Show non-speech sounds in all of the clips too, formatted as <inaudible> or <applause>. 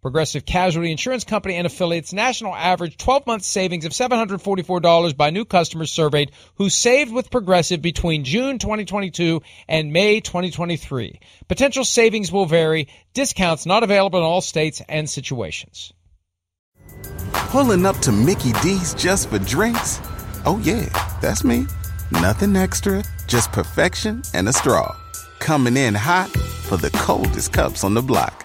Progressive Casualty Insurance Company and affiliates national average 12 month savings of $744 by new customers surveyed who saved with Progressive between June 2022 and May 2023. Potential savings will vary. Discounts not available in all states and situations. Pulling up to Mickey D's just for drinks? Oh, yeah, that's me. Nothing extra, just perfection and a straw. Coming in hot for the coldest cups on the block.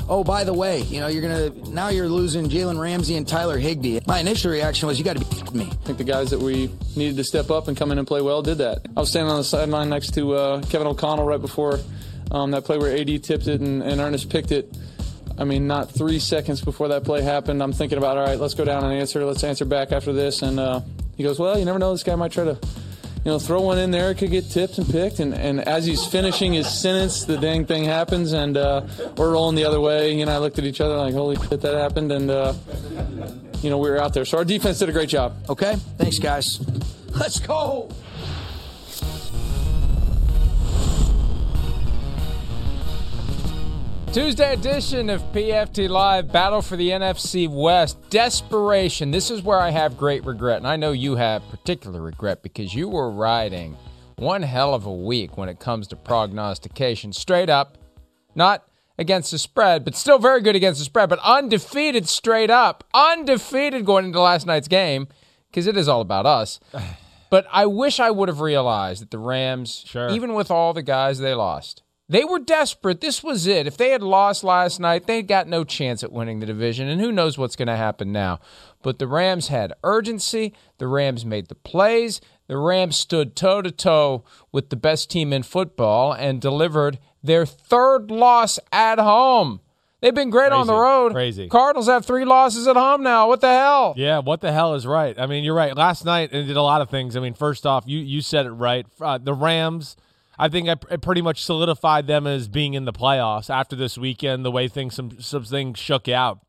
"Oh, by the way, you know you're gonna now you're losing Jalen Ramsey and Tyler Higbee. My initial reaction was, "You got to be me." I think the guys that we needed to step up and come in and play well did that. I was standing on the sideline next to uh, Kevin O'Connell right before um, that play where AD tipped it and, and Ernest picked it. I mean, not three seconds before that play happened, I'm thinking about, all right, let's go down and answer. Let's answer back after this. And uh, he goes, well, you never know. This guy might try to you know, throw one in there. It could get tipped and picked. And, and as he's finishing his sentence, the dang thing happens, and uh, we're rolling the other way. He and I looked at each other like, holy shit, that happened. And, uh, you know, we were out there. So our defense did a great job. Okay, thanks, guys. Let's go. Tuesday edition of PFT Live Battle for the NFC West. Desperation. This is where I have great regret. And I know you have particular regret because you were riding one hell of a week when it comes to prognostication. Straight up, not against the spread, but still very good against the spread, but undefeated straight up. Undefeated going into last night's game because it is all about us. <sighs> But I wish I would have realized that the Rams, Sure. even with all the guys they lost, they were desperate. This was it. If they had lost last night, they'd got no chance at winning the division, and who knows what's going to happen now. But the Rams had urgency. The Rams made the plays. The Rams stood toe to toe with the best team in football and delivered their third loss at home. They've been great on the road. Crazy. Cardinals have three losses at home now. What the hell? Yeah, what the hell is right? I mean, you're right. Last night it did a lot of things. I mean, first off, you you said it right. Uh, the Rams, I think I, it pretty much solidified them as being in the playoffs after this weekend. The way things some some things shook out.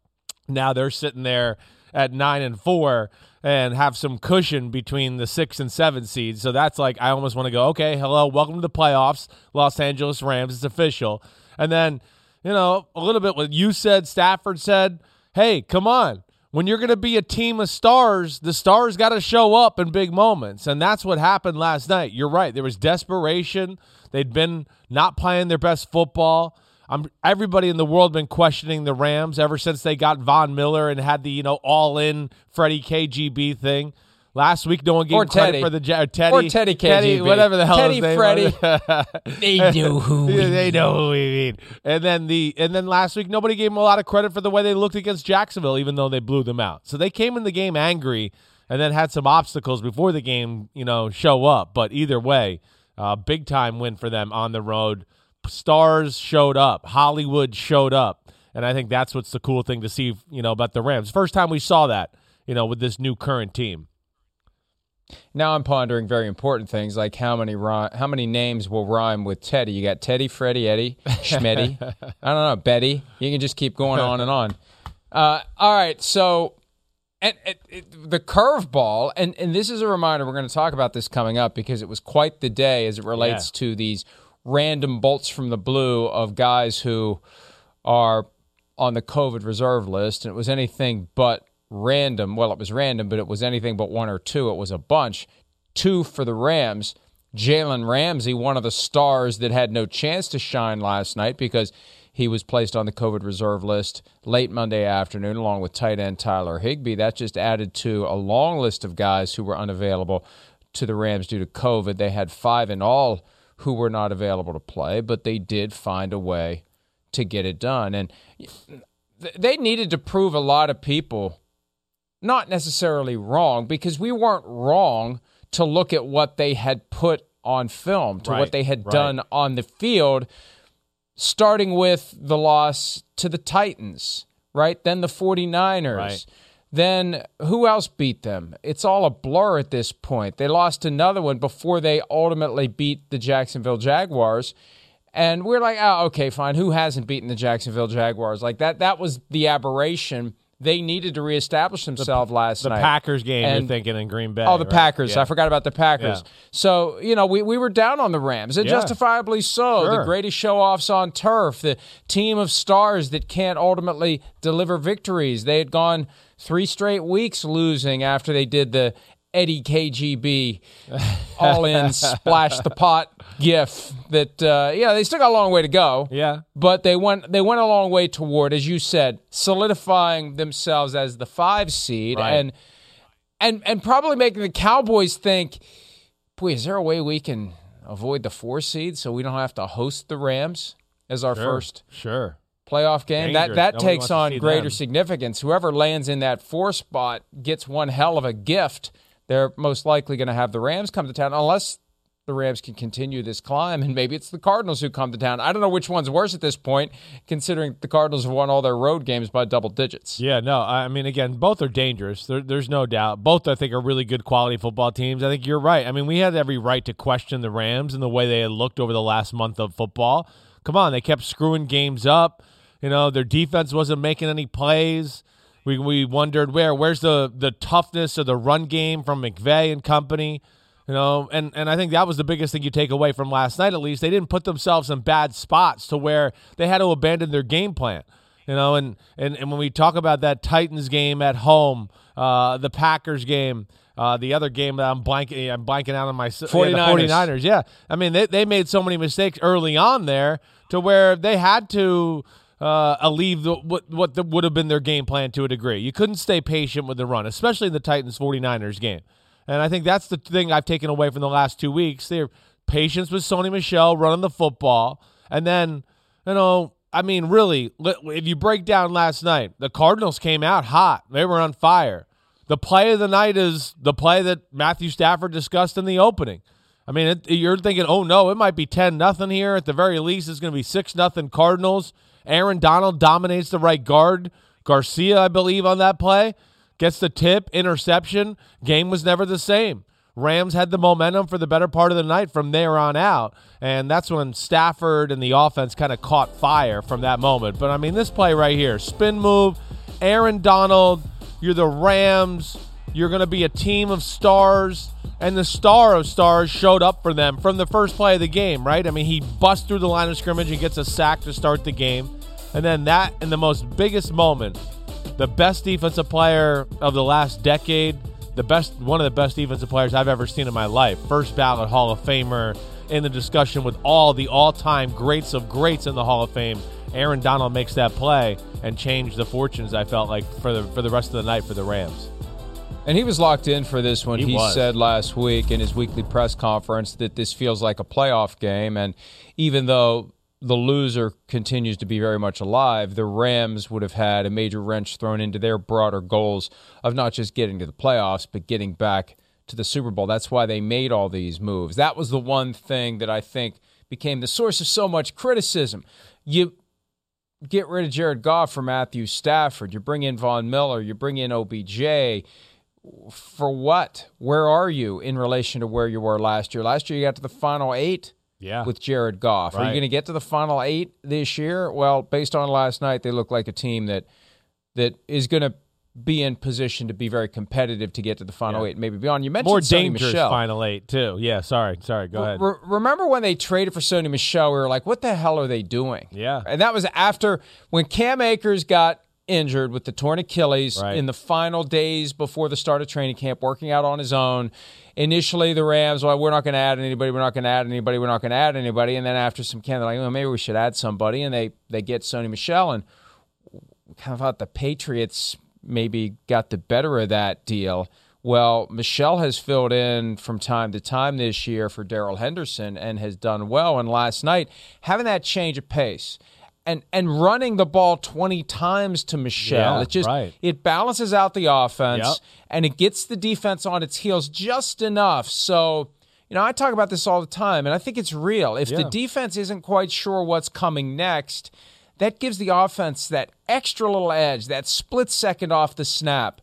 Now they're sitting there at nine and four and have some cushion between the six and seven seeds. So that's like I almost want to go. Okay, hello, welcome to the playoffs, Los Angeles Rams. It's official. And then you know a little bit what you said. Stafford said, "Hey, come on." When you're going to be a team of stars, the stars got to show up in big moments. And that's what happened last night. You're right. There was desperation. They'd been not playing their best football. I'm, everybody in the world been questioning the Rams ever since they got Von Miller and had the, you know, all in Freddie KGB thing. Last week, no one gave Or credit Teddy. for the or Teddy Or Teddy KGB. whatever the hell Teddy his name Freddie. <laughs> They know who we they know who we mean. And then the and then last week nobody gave them a lot of credit for the way they looked against Jacksonville, even though they blew them out. So they came in the game angry and then had some obstacles before the game, you know, show up. But either way, uh, big time win for them on the road. Stars showed up, Hollywood showed up, and I think that's what's the cool thing to see, you know, about the Rams. First time we saw that, you know, with this new current team. Now I'm pondering very important things like how many how many names will rhyme with Teddy. You got Teddy, Freddie, Eddie, Schmitty. <laughs> I don't know, Betty. You can just keep going on and on. Uh, all right, so and, and it, the curveball, and and this is a reminder. We're going to talk about this coming up because it was quite the day as it relates Yeah. to these random bolts from the blue of guys who are on the COVID reserve list, and it was anything but random. Well, it was random, but it was anything but one or two. It was a bunch. Two for the Rams. Jalen Ramsey, one of the stars that had no chance to shine last night because he was placed on the COVID reserve list late Monday afternoon, along with tight end Tyler Higbee. That just added to a long list of guys who were unavailable to the Rams due to COVID. They had five in all who were not available to play, but they did find a way to get it done. And they needed to prove a lot of people not necessarily wrong because we weren't wrong to look at what they had put on film, to Right, what they had right. done on the field, starting with the loss to the Titans, right? Then the 49ers. Right. Then who else beat them? It's all a blur at this point. They lost another one before they ultimately beat the Jacksonville Jaguars. And we're like, oh, okay, fine. Who hasn't beaten the Jacksonville Jaguars? Like that that was the aberration. They needed to reestablish themselves last The night. The Packers game, And- you're thinking in Green Bay. Oh, the right? Packers. Yeah. I forgot about the Packers. Yeah. So, you know, we, we were down on the Rams, and Yeah. justifiably so. The greatest show offs on turf, the team of stars that can't ultimately deliver victories. They had gone three straight weeks losing after they did the Eddie KGB <laughs> all in splash the pot gif that uh, yeah they still got a long way to go Yeah. but they went they went a long way toward as you said solidifying themselves as the five seed Right. and and and probably making the Cowboys think, boy, is there a way we can avoid the four seed so we don't have to host the Rams as our Sure. first Sure. playoff game? Dangerous. That that Nobody takes on greater them. significance. Whoever lands in that four spot gets one hell of a gift. They're most likely going to have the Rams come to town unless the Rams can continue this climb, and maybe it's the Cardinals who come to town. I don't know which one's worse at this point, considering the Cardinals have won all their road games by double digits. Yeah, no, I mean, again, both are dangerous. There, there's no doubt. Both, I think, are really good quality football teams. I think you're right. I mean, we had every right to question the Rams and the way they had looked over the last month of football. Come on, they kept screwing games up. You know, their defense wasn't making any plays. We we wondered where where's the the toughness of the run game from McVay and company. You know, and, and I think that was the biggest thing you take away from last night, at least. They didn't put themselves in bad spots to where they had to abandon their game plan. You know, and, and, and when we talk about that Titans game at home, uh, the Packers game, uh, the other game that I'm blanking, I'm blanking out on my 49ers. Yeah, the 49ers. Yeah. I mean, they, they made so many mistakes early on there to where they had to uh, alleviate the, what, what the, would have been their game plan to a degree. You couldn't stay patient with the run, especially in the Titans 49ers game. And I think that's the thing I've taken away from the last two weeks. Their patience with Sony Michel running the football. And then, you know, I mean, really, if you break down last night, the Cardinals came out hot. They were on fire. The play of the night is the play that Matthew Stafford discussed in the opening. I mean, it, you're thinking, oh no, it might be ten nothing here. At the very least, it's going to be six nothing Cardinals. Aaron Donald dominates the right guard. Garcia, I believe, on that play gets the tip, interception. Game was never the same. Rams had the momentum for the better part of the night from there on out, and that's when Stafford and the offense kind of caught fire from that moment. But I mean, this play right here, spin move, Aaron Donald, you're the Rams. You're going to be a team of stars, and the star of stars showed up for them from the first play of the game, right? I mean, he busts through the line of scrimmage and gets a sack to start the game. And then that, in the most biggest moment, the best defensive player of the last decade, the best, one of the best defensive players I've ever seen in my life, first ballot Hall of Famer in the discussion with all the all-time greats of greats in the Hall of Fame. Aaron Donald makes that play and changed the fortunes. I felt like for the for the rest of the night for the Rams. And he was locked in for this one. He He, said last week in his weekly press conference that this feels like a playoff game. And even though the loser continues to be very much alive, the Rams would have had a major wrench thrown into their broader goals of not just getting to the playoffs, but getting back to the Super Bowl. That's why they made all these moves. That was the one thing that I think became the source of so much criticism. You get rid of Jared Goff for Matthew Stafford. You bring in Von Miller. You bring in OBJ. For what? Where are you in relation to where you were last year? Last year you got to the final eight Yeah. with Jared Goff. Are you going to get to the final eight this year? Well, based on last night, they look like a team that that is going to be in position to be very competitive to get to the final Yeah. eight, maybe beyond. You mentioned More Sony dangerous Michel. final eight too. Yeah, sorry, sorry. Go ahead. Re- remember when they traded for Sony Michel? We were like, what the hell are they doing? Yeah. And that was after when Cam Akers got injured with the torn Achilles Right. in the final days before the start of training camp, working out on his own. Initially, the Rams, well, we're not going to add anybody. We're not going to add anybody. We're not going to add anybody. And then after some camp, they're like, well, maybe we should add somebody. And they they get Sony Michel. And kind of thought the Patriots maybe got the better of that deal. Well, Michel has filled in from time to time this year for Darrell Henderson and has done well. And last night, having that change of pace, and and running the ball 20 times to Michel. Yeah, it just right. it balances out the offense Yep. and it gets the defense on its heels just enough. So, you know, I talk about this all the time and I think it's real. If the defense isn't quite sure what's coming next, that gives the offense that extra little edge, that split second off the snap.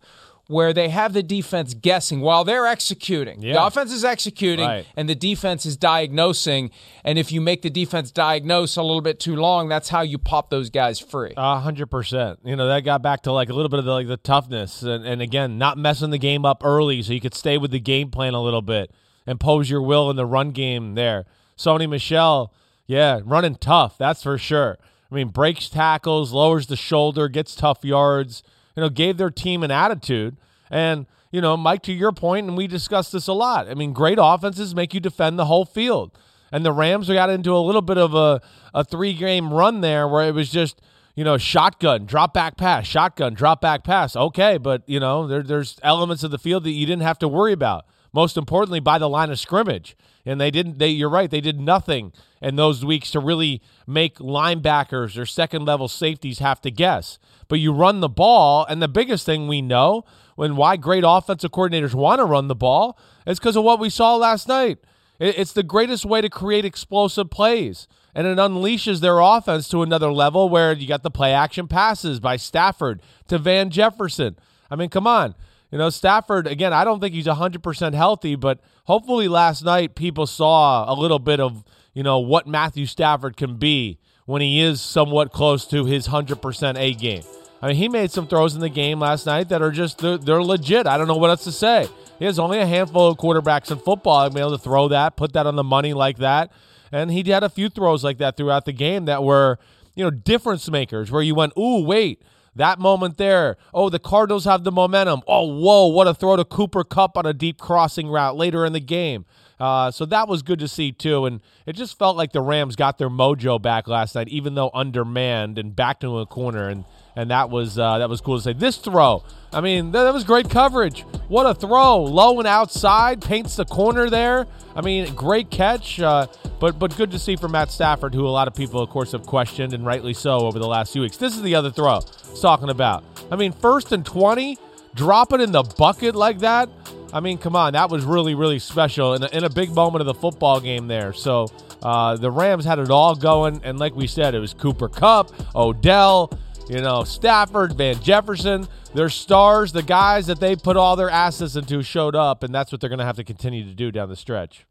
Where they have the defense guessing while they're executing. The offense is executing Right. and the defense is diagnosing. And if you make the defense diagnose a little bit too long, that's how you pop those guys free. A hundred percent. You know that got back to like a little bit of the, like the toughness, and, and again, not messing the game up early, so you could stay with the game plan a little bit, and impose your will in the run game. There, Sony Michel, yeah, running tough. That's for sure. I mean, breaks tackles, lowers the shoulder, gets tough yards. You know, gave their team an attitude, and you know, Mike, to your point, and we discussed this a lot. I mean, great offenses make you defend the whole field. And the Rams got into a little bit of a, a three game run there where it was just, you know, shotgun, drop back pass, shotgun, drop back pass. Okay, but, you know, there, there's elements of the field that you didn't have to worry about. Most importantly, by the line of scrimmage. And they didn't, they, you're right, they did nothing in those weeks to really make linebackers or second level safeties have to guess. But you run the ball, and the biggest thing we know when why great offensive coordinators want to run the ball is because of what we saw last night. It's the greatest way to create explosive plays. And it unleashes their offense to another level where you got the play action passes by Stafford to Van Jefferson. I mean, come on. You know, Stafford, again, I don't think he's 100% healthy, but hopefully last night people saw a little bit of, you know, what Matthew Stafford can be when he is somewhat close to his 100% A game. I mean, he made some throws in the game last night that are just, they're, they're legit. I don't know what else to say. He has only a handful of quarterbacks in football that be able to throw that, put that on the money like that. And he had a few throws like that throughout the game that were, you know, difference makers where you went, ooh, wait, that moment there. Oh, the Cardinals have the momentum. Oh, whoa, what a throw to Cooper Kupp on a deep crossing route later in the game. Uh, so that was good to see too, and it just felt like the Rams got their mojo back last night, even though undermanned and backed into a corner, and and that was uh, that was cool to say. This throw, I mean, that, that was great coverage. What a throw, low and outside, paints the corner there. I mean, great catch, uh, but but good to see from Matt Stafford, who a lot of people, of course, have questioned and rightly so over the last few weeks. This is the other throw I was talking about. I mean, first and twenty, drop it in the bucket like that. I mean, come on, that was really, really special in a, in a big moment of the football game there. So uh, the Rams had it all going, and like we said, it was Cooper Kupp, Odell, you know, Stafford, Van Jefferson. Their stars, the guys that they put all their assets into, showed up, and that's what they're going to have to continue to do down the stretch.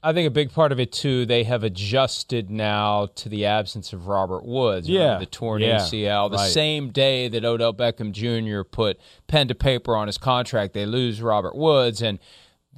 I think a big part of it too, they have adjusted now to the absence of Robert Woods. Yeah. the torn Yeah. ACL. The Right. same day that Odell Beckham Jr. put pen to paper on his contract, they lose Robert Woods, and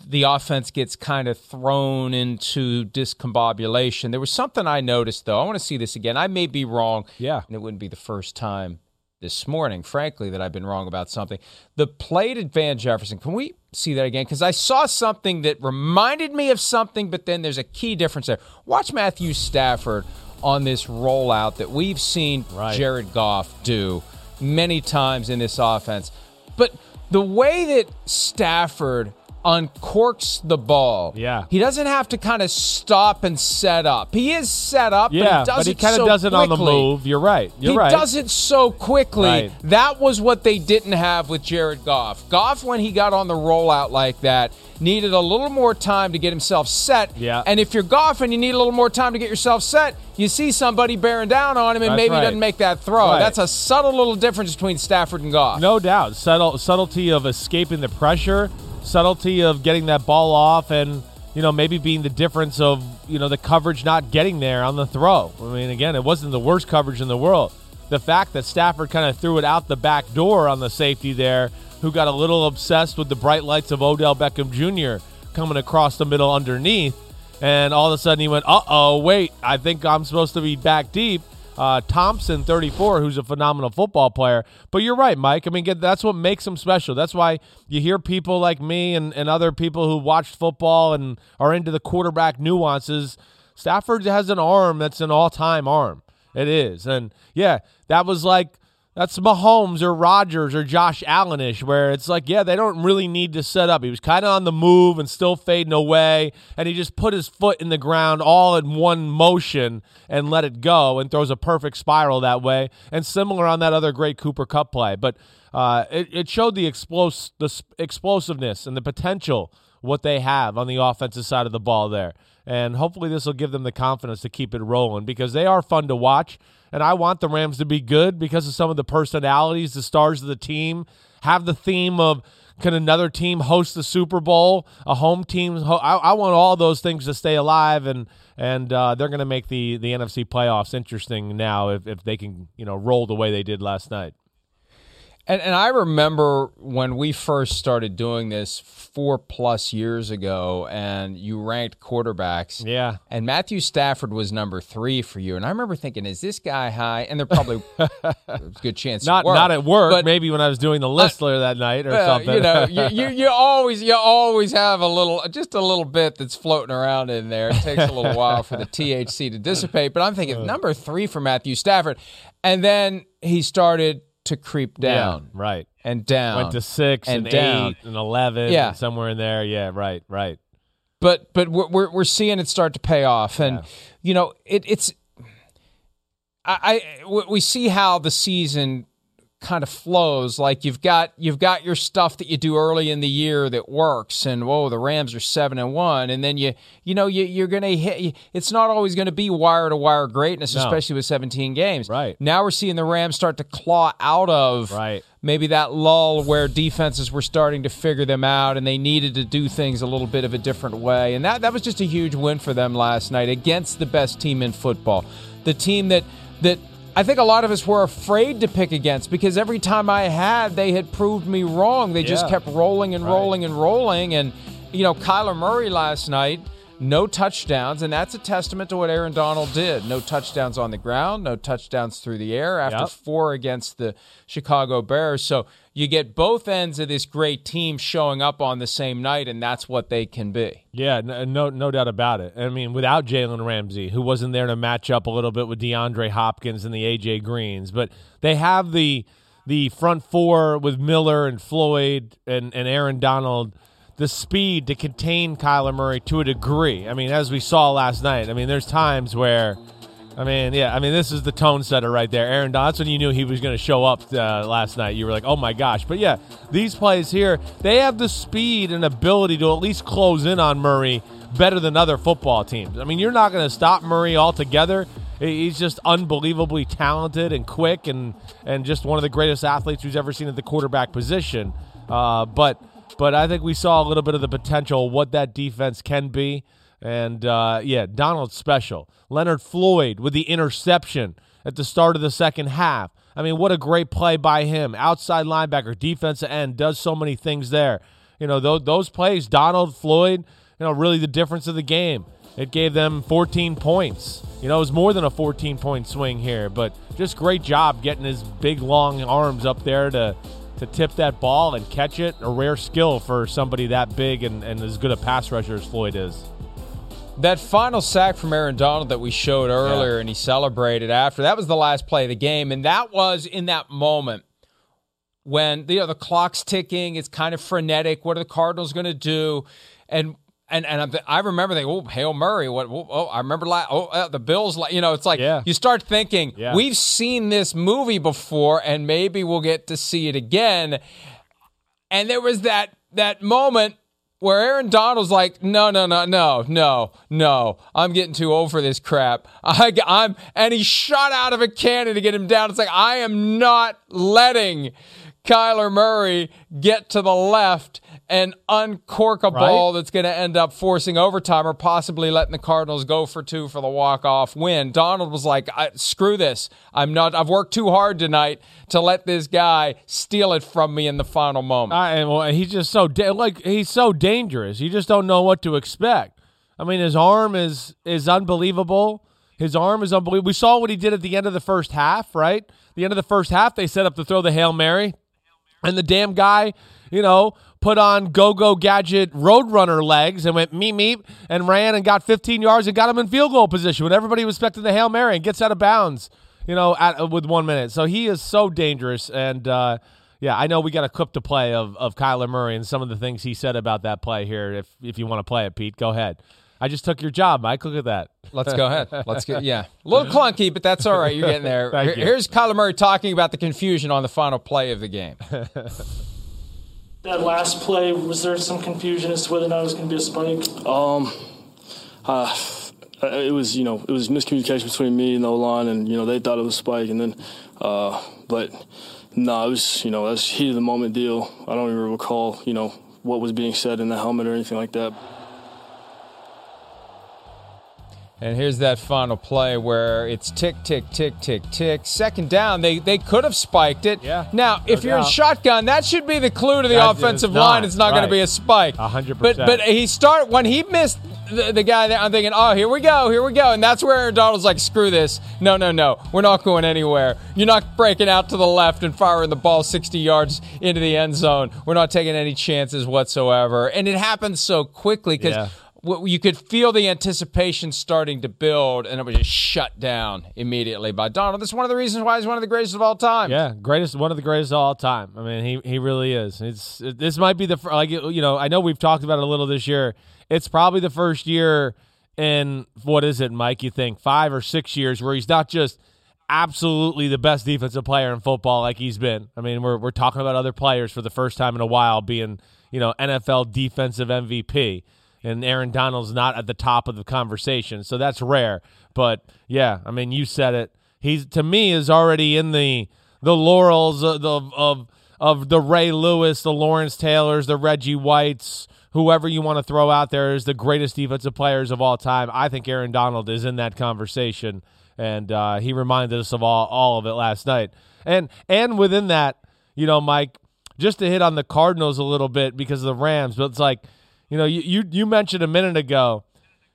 the offense gets kind of thrown into discombobulation. There was something I noticed though. I want to see this again. I may be wrong. Yeah. and it wouldn't be the first time this morning, frankly, that I've been wrong about something. The play to Van Jefferson, can we see that again? Because I saw something that reminded me of something, but then there's a key difference there. Watch Matthew Stafford on this rollout that we've seen Right. Jared Goff do many times in this offense. But the way that Stafford uncorks the ball, Yeah. he doesn't have to kind of stop and set up. He is set up, Yeah, but he does but he kind of so does it on the move. You're right. You're he right. does it so quickly. Right. That was what they didn't have with Jared Goff. Goff, when he got on the rollout like that, needed a little more time to get himself set. Yeah. And if you're Goff and you need a little more time to get yourself set, you see somebody bearing down on him and That's maybe right. doesn't make that throw. Right. That's a subtle little difference between Stafford and Goff. No doubt. Subtle, subtlety of escaping the pressure, subtlety of getting that ball off, and, you know, maybe being the difference of, you know, the coverage not getting there on the throw. I mean, again, it wasn't the worst coverage in the world. The fact that Stafford kind of threw it out the back door on the safety there, who got a little obsessed with the bright lights of Odell Beckham Jr. coming across the middle underneath, and all of a sudden he went, uh oh, wait, I think I'm supposed to be back deep uh, Thompson, 34, who's a phenomenal football player. But you're right, Mike. I mean, that's what makes him special. That's why you hear people like me and, and other people who watched football and are into the quarterback nuances. Stafford has an arm that's an all time arm. It is. And yeah, that was like. That's Mahomes or Rodgers or Josh Allenish, where it's like, yeah, they don't really need to set up. He was kind of on the move and still fading away, and he just put his foot in the ground all in one motion and let it go and throws a perfect spiral that way. And similar on that other great Cooper Kupp play, but uh, it, it showed the explos- the explosiveness and the potential what they have on the offensive side of the ball there. And hopefully, this will give them the confidence to keep it rolling because they are fun to watch. And I want the Rams to be good because of some of the personalities, the stars of the team have the theme of can another team host the Super Bowl? A home team. Ho- I, I, want all those things to stay alive, and and uh, they're going to make the the NFC playoffs interesting now if if they can you know roll the way they did last night. And, and I remember when we first started doing this four plus years ago, and you ranked quarterbacks. Yeah. And Matthew Stafford was number three for you. And I remember thinking, is this guy high? And there probably <laughs> a good chance not work, not at work. but, maybe when I was doing the list uh, that night or uh, something. You know, you, you, <laughs> you always you always have a little, just a little bit that's floating around in there. It takes a little while for the <laughs> THC to dissipate. But I'm thinking Uh. number three for Matthew Stafford, and then he started to creep down. Yeah, right. And down. Went to six and, and, down. eight and eleven. Yeah. and somewhere in there. Yeah, right, right. But but we're we're, we're seeing it start to pay off, and Yeah. you know it, it's. I, I we see how the season kind of flows like you've got you've got your stuff that you do early in the year that works and whoa the rams are 7 and 1 and then you you know you, you're gonna hit it's not always going to be wire to wire greatness No. especially with 17 games Right. now we're seeing the rams start to claw out of Right. maybe that lull where defenses were starting to figure them out and they needed to do things a little bit of a different way and that that was just a huge win for them last night against the best team in football the team that that I think a lot of us were afraid to pick against because every time I had, they had proved me wrong. They just kept rolling and Right. rolling and rolling. And, you know, Kyler Murray last night, no touchdowns. And that's a testament to what Aaron Donald did. No touchdowns on the ground, no touchdowns through the air after Yep. four against the Chicago Bears. So you get both ends of this great team showing up on the same night, and that's what they can be. Yeah, uh, no, no doubt about it. I mean, without Jalen Ramsey, who wasn't there to match up a little bit with DeAndre Hopkins and the AJ Greens, but they have the the front four with Miller and Floyd and, and Aaron Donald, the speed to contain Kyler Murray to a degree. I mean, as we saw last night, I mean, there's times where. I mean, yeah. I mean, this is the tone setter right there. Aaron when you knew he was going to show up uh, last night. You were like, "Oh my gosh!" But yeah, these plays here, they have the speed and ability to at least close in on Murray better than other football teams. I mean, you're not going to stop Murray altogether. He's just unbelievably talented and quick, and and just one of the greatest athletes we've ever seen at the quarterback position. Uh, but but I think we saw a little bit of the potential what that defense can be. And uh, yeah, Donald's special. Leonard Floyd with the interception at the start of the second half. I mean, what a great play by him. Outside linebacker, defensive end, does so many things there. You know, those, those plays, Donald, Floyd, you know, really the difference of the game. It gave them 14 points. You know, it was more than a 14 point swing here, but just great job getting his big, long arms up there to to tip that ball and catch it. A rare skill for somebody that big and, and as good a pass rusher as Floyd is. That final sack from Aaron Donald that we showed earlier and he celebrated after, that was the last play of the game. And that was in that moment when you know, the clock's ticking, it's kind of frenetic. What are the Cardinals going to do? And and and I'm, remember thinking, oh, Hail Murray. What? Oh, oh, I remember. La- oh, uh, the Bills. la- You know, it's like Yeah. you start thinking Yeah. we've seen this movie before, and maybe we'll get to see it again. And there was that that moment where Aaron Donald's like, no, no, no, no, no, no, I'm getting too old for this crap. <laughs> I, I'm, and he shot out of a cannon to get him down. It's like I am not letting Kyler Murray get to the left and uncork a ball that's going to end up forcing overtime or possibly letting the Cardinals go for two for the walk off win. Donald was like, I, "Screw this! I'm not. I've worked too hard tonight to let this guy steal it from me in the final moment." And well, he's just so da- like he's so dangerous. You just don't know what to expect. I mean, his arm is is unbelievable. His arm is unbelievable. We saw what he did at the end of the first half, right? The end of the first half, they set up to throw the hail mary, and the damn guy, you know, put on go go gadget roadrunner legs and went meep meep and ran and got 15 yards and got him in field goal position when everybody was expecting the hail mary and gets out of bounds. you know, at, with one minute. So he is so dangerous. And uh, yeah, I know we got a clip to play of of Kyler Murray and some of the things he said about that play here. If if you want to play it, Pete, go ahead. I just took your job, Mike. Look at that. Let's go ahead. Let's get yeah, a <laughs> little clunky, but that's all right. You're getting there. <laughs> You. Here's Kyler Murray talking about the confusion on the final play of the game. <laughs> That last play, was there some confusion as to whether or not it was going to be a spike? Um, uh, it was you know it was miscommunication between me and the line, and you know they thought it was a spike, and then, uh, but no, it was you know that's heat of the moment deal. I don't even recall you know what was being said in the helmet or anything like that. And here's that final play where it's tick, tick, tick, tick, tick. Second down, they they could have spiked it. Yeah, Now, no if you're in shotgun, that should be the clue to the That offensive not, line. It's not going to be a spike. A hundred But percent. but he start when he missed the, the guy there. I'm thinking, oh, here we go, here we go, and that's where Aaron Donald's like, screw this. No, no, no, we're not going anywhere. You're not breaking out to the left and firing the ball 60 yards into the end zone. We're not taking any chances whatsoever. And it happens so quickly because Yeah. You could feel the anticipation starting to build, and it was just shut down immediately by Donald. That's one of the reasons why he's one of the greatest of all time. Yeah, greatest, one of the greatest of all time. I mean, he he really is. It's it, this might be the like you know I know we've talked about it a little this year. It's probably the first year in what is it, Mike? You think five or six years where he's not just absolutely the best defensive player in football like he's been. I mean, we're we're talking about other players for the first time in a while being you know NFL defensive MVP. And Aaron Donald's not at the top of the conversation, so that's rare. But yeah, I mean, you said it. He's to me is already in the the laurels of of of, the Ray Lewis, the Lawrence Taylors, the Reggie Whites, whoever you want to throw out there is the greatest defensive players of all time. I think Aaron Donald is in that conversation, and uh, he reminded us of all all of it last night. And and within that, you know, Mike, just to hit on the Cardinals a little bit because of the Rams, but it's like, you know, you you, you mentioned a minute ago.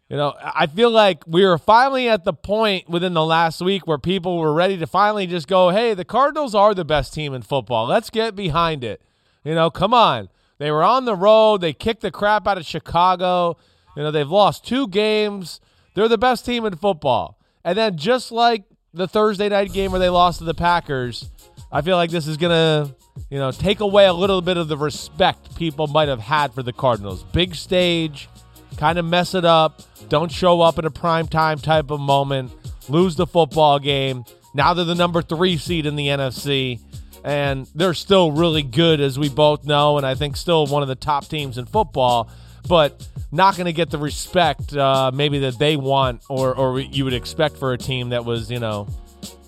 You know, I feel like we were finally at the point within the last week where people were ready to finally just go, hey, the Cardinals are the best team in football. Let's get behind it. You know, come on. They were on the road. They kicked the crap out of Chicago. You know, they've lost two games. They're the best team in football. And then just like the Thursday night game where they lost to the Packers, I feel like this is going to, you know, take away a little bit of the respect people might have had for the Cardinals. Big stage, kind of mess it up, don't show up in a prime time type of moment, lose the football game. Now they're the number three seed in the NFC, and they're still really good, as we both know, and I think still one of the top teams in football, but not going to get the respect uh, maybe that they want or, or you would expect for a team that was, you know,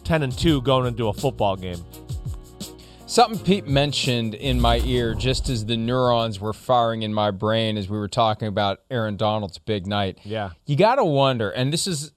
10 and 2 going into a football game. Something Pete mentioned in my ear just as the neurons were firing in my brain as we were talking about Aaron Donald's big night. Yeah. You got to wonder, and this is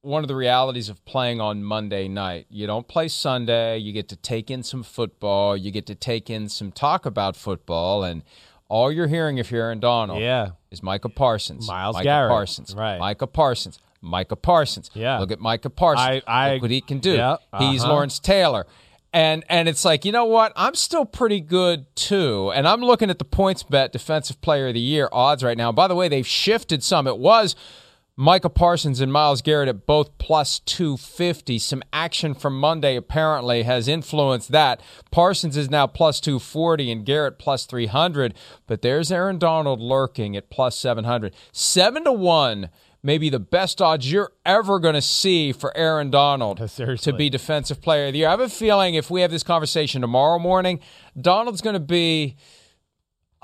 one of the realities of playing on Monday night. You don't play Sunday, you get to take in some football, you get to take in some talk about football, and all you're hearing if you're Aaron Donald Yeah. is Micah Parsons. Myles Micah Garrett. Parsons. Right. Micah Parsons. Micah Parsons. Yeah. Look at Micah Parsons. I- I- Look what he can do. Yeah, He's uh-huh. Lawrence Taylor. And and it's like, you know what? I'm still pretty good too. And I'm looking at the PointsBet defensive player of the year odds right now. By the way, they've shifted some. It was Michael Parsons and Myles Garrett at both plus 250. Some action from Monday apparently has influenced that. Parsons is now plus 240 and Garrett plus 300. But there's Aaron Donald lurking at plus 700. 7 to 1 maybe the best odds you're ever going to see for Aaron Donald <laughs> Seriously. to be defensive player of the year. I have a feeling if we have this conversation tomorrow morning, Donald's going to be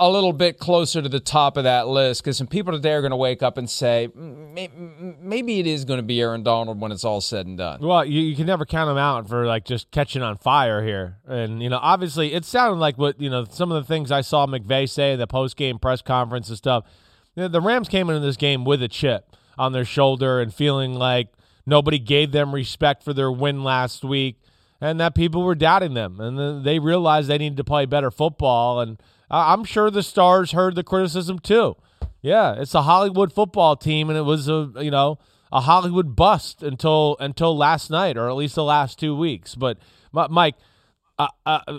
a little bit closer to the top of that list because some people today are going to wake up and say "Mm, may- maybe it is going to be Aaron Donald when it's all said and done. Well, you, you can never count him out for like just catching on fire here. And you know, obviously, it sounded like what you know some of the things I saw McVay say in the post game press conference and stuff. You know, the Rams came into this game with a chip on their shoulder and feeling like nobody gave them respect for their win last week, and that people were doubting them, and they realized they needed to play better football. And I'm sure the stars heard the criticism too. Yeah, it's a Hollywood football team, and it was a you know a Hollywood bust until until last night, or at least the last two weeks. But Mike, uh, uh,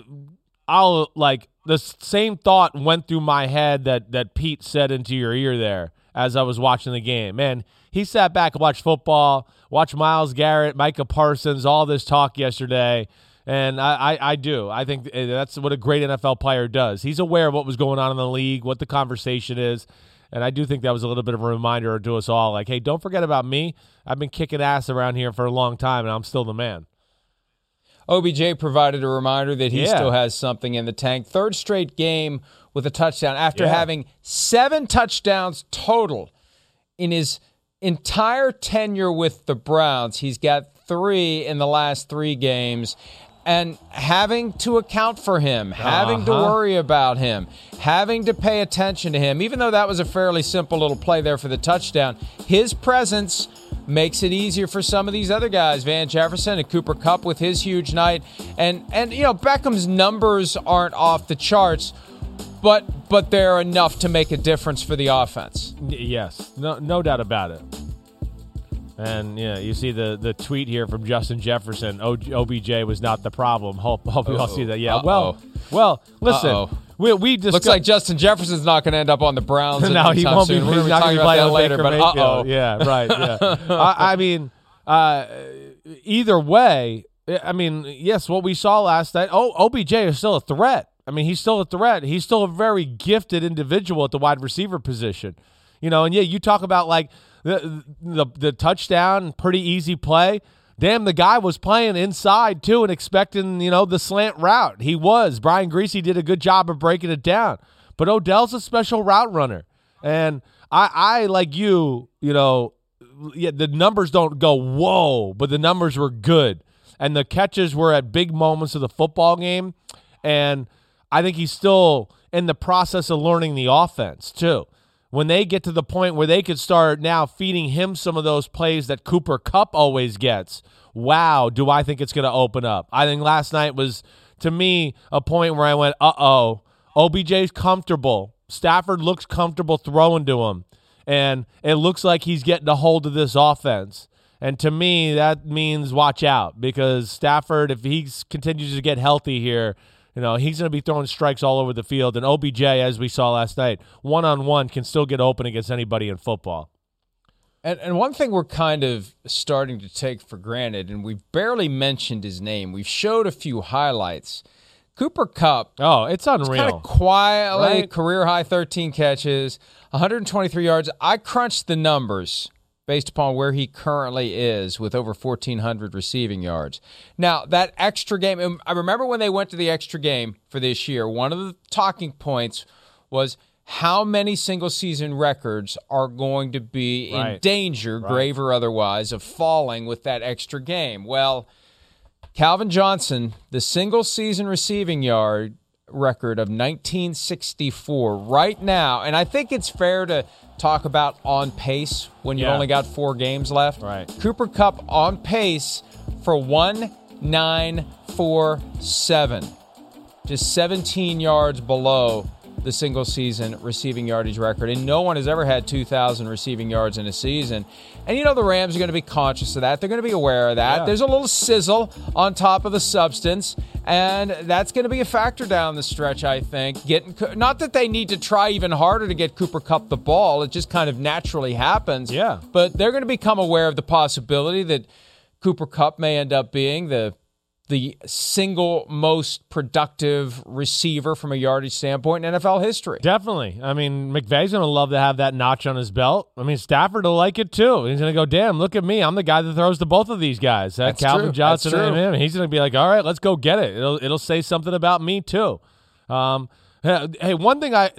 I'll like the same thought went through my head that that Pete said into your ear there as I was watching the game. Man, he sat back and watched football watched Myles Garrett, Micah Parsons, all this talk yesterday. And I, I, I, do. I think eh, that's what a great NFL player does. He's aware of what was going on in the league, what the conversation is. And I do think that was a little bit of a reminder to us all like, hey, don't forget about me. I've been kicking ass around here for a long time, and I'm still the man. OBJ provided a reminder that he yeah. still has something in the tank. Third straight game with a touchdown after yeah. having seven touchdowns total in his entire tenure with the Browns. He's got three in the last three games and having to account for him, having uh-huh. to worry about him, having to pay attention to him, even though that was a fairly simple little play there for the touchdown, his presence makes it easier for some of these other guys, Van Jefferson and Cooper Kupp with his huge night. And and you know, Beckham's numbers aren't off the charts, but but they're enough to make a difference for the offense. Yes. No no doubt about it. And yeah, you see the the tweet here from Justin Jefferson. O- OBJ was not the problem. Hope hope you all see that. Yeah. Uh-oh. Well, well, listen. Uh-oh. We, we discuss- looks like Justin Jefferson's not going to end up on the Browns. <laughs> no, he won't soon. be. We're he's not going to play later. But uh oh, yeah, right. Yeah. <laughs> I, I, mean, uh, either way, I mean, yes, what we saw last night. Oh, OBJ is still a threat. I mean, he's still a threat. He's still a very gifted individual at the wide receiver position. You know, and yeah, you talk about like the, the, the touchdown, pretty easy play. Damn, the guy was playing inside too and expecting, you know, the slant route. He was. Brian Griese did a good job of breaking it down. But Odell's a special route runner. And I, I like you, you know, yeah, the numbers don't go whoa, but the numbers were good. And the catches were at big moments of the football game. And I think he's still in the process of learning the offense, too when they get to the point where they could start now feeding him some of those plays that Cooper Kupp always gets, wow, do I think it's going to open up? I think last night was, to me, a point where I went, uh oh, OBJ's comfortable. Stafford looks comfortable throwing to him. And it looks like he's getting a hold of this offense. And to me, that means watch out because Stafford, if he continues to get healthy here, you know, he's going to be throwing strikes all over the field. And OBJ, as we saw last night, one on one can still get open against anybody in football. And, and one thing we're kind of starting to take for granted, and we've barely mentioned his name. We've showed a few highlights. Cooper Kupp. Oh, it's unreal. Kind of quietly, right? career high 13 catches, 123 yards. I crunched the numbers based upon where he currently is with over 1,400 receiving yards. Now, that extra game, I remember when they went to the extra game for this year, one of the talking points was how many single season records are going to be right. in danger, right. grave or otherwise, of falling with that extra game. Well, Calvin Johnson, the single season receiving yard record of 1964 right now. And I think it's fair to talk about on pace when you've yeah. only got four games left. Right. Cooper Kupp on pace for 1947. Just 17 yards below the single season receiving yardage record. And no one has ever had 2,000 receiving yards in a season. And you know the Rams are going to be conscious of that. They're going to be aware of that. Yeah. There's a little sizzle on top of the substance. And that's going to be a factor down the stretch, I think. Getting not that they need to try even harder to get Cooper Kupp the ball; it just kind of naturally happens. Yeah. But they're going to become aware of the possibility that Cooper Kupp may end up being the the single most productive receiver from a yardage standpoint in NFL history. Definitely. I mean, McVay's going to love to have that notch on his belt. I mean, Stafford will like it too. He's going to go, damn, look at me. I'm the guy that throws to both of these guys. That Calvin true. Johnson and him. He's going to be like, all right, let's go get it. It'll, it'll say something about me too. Um, hey, one thing I,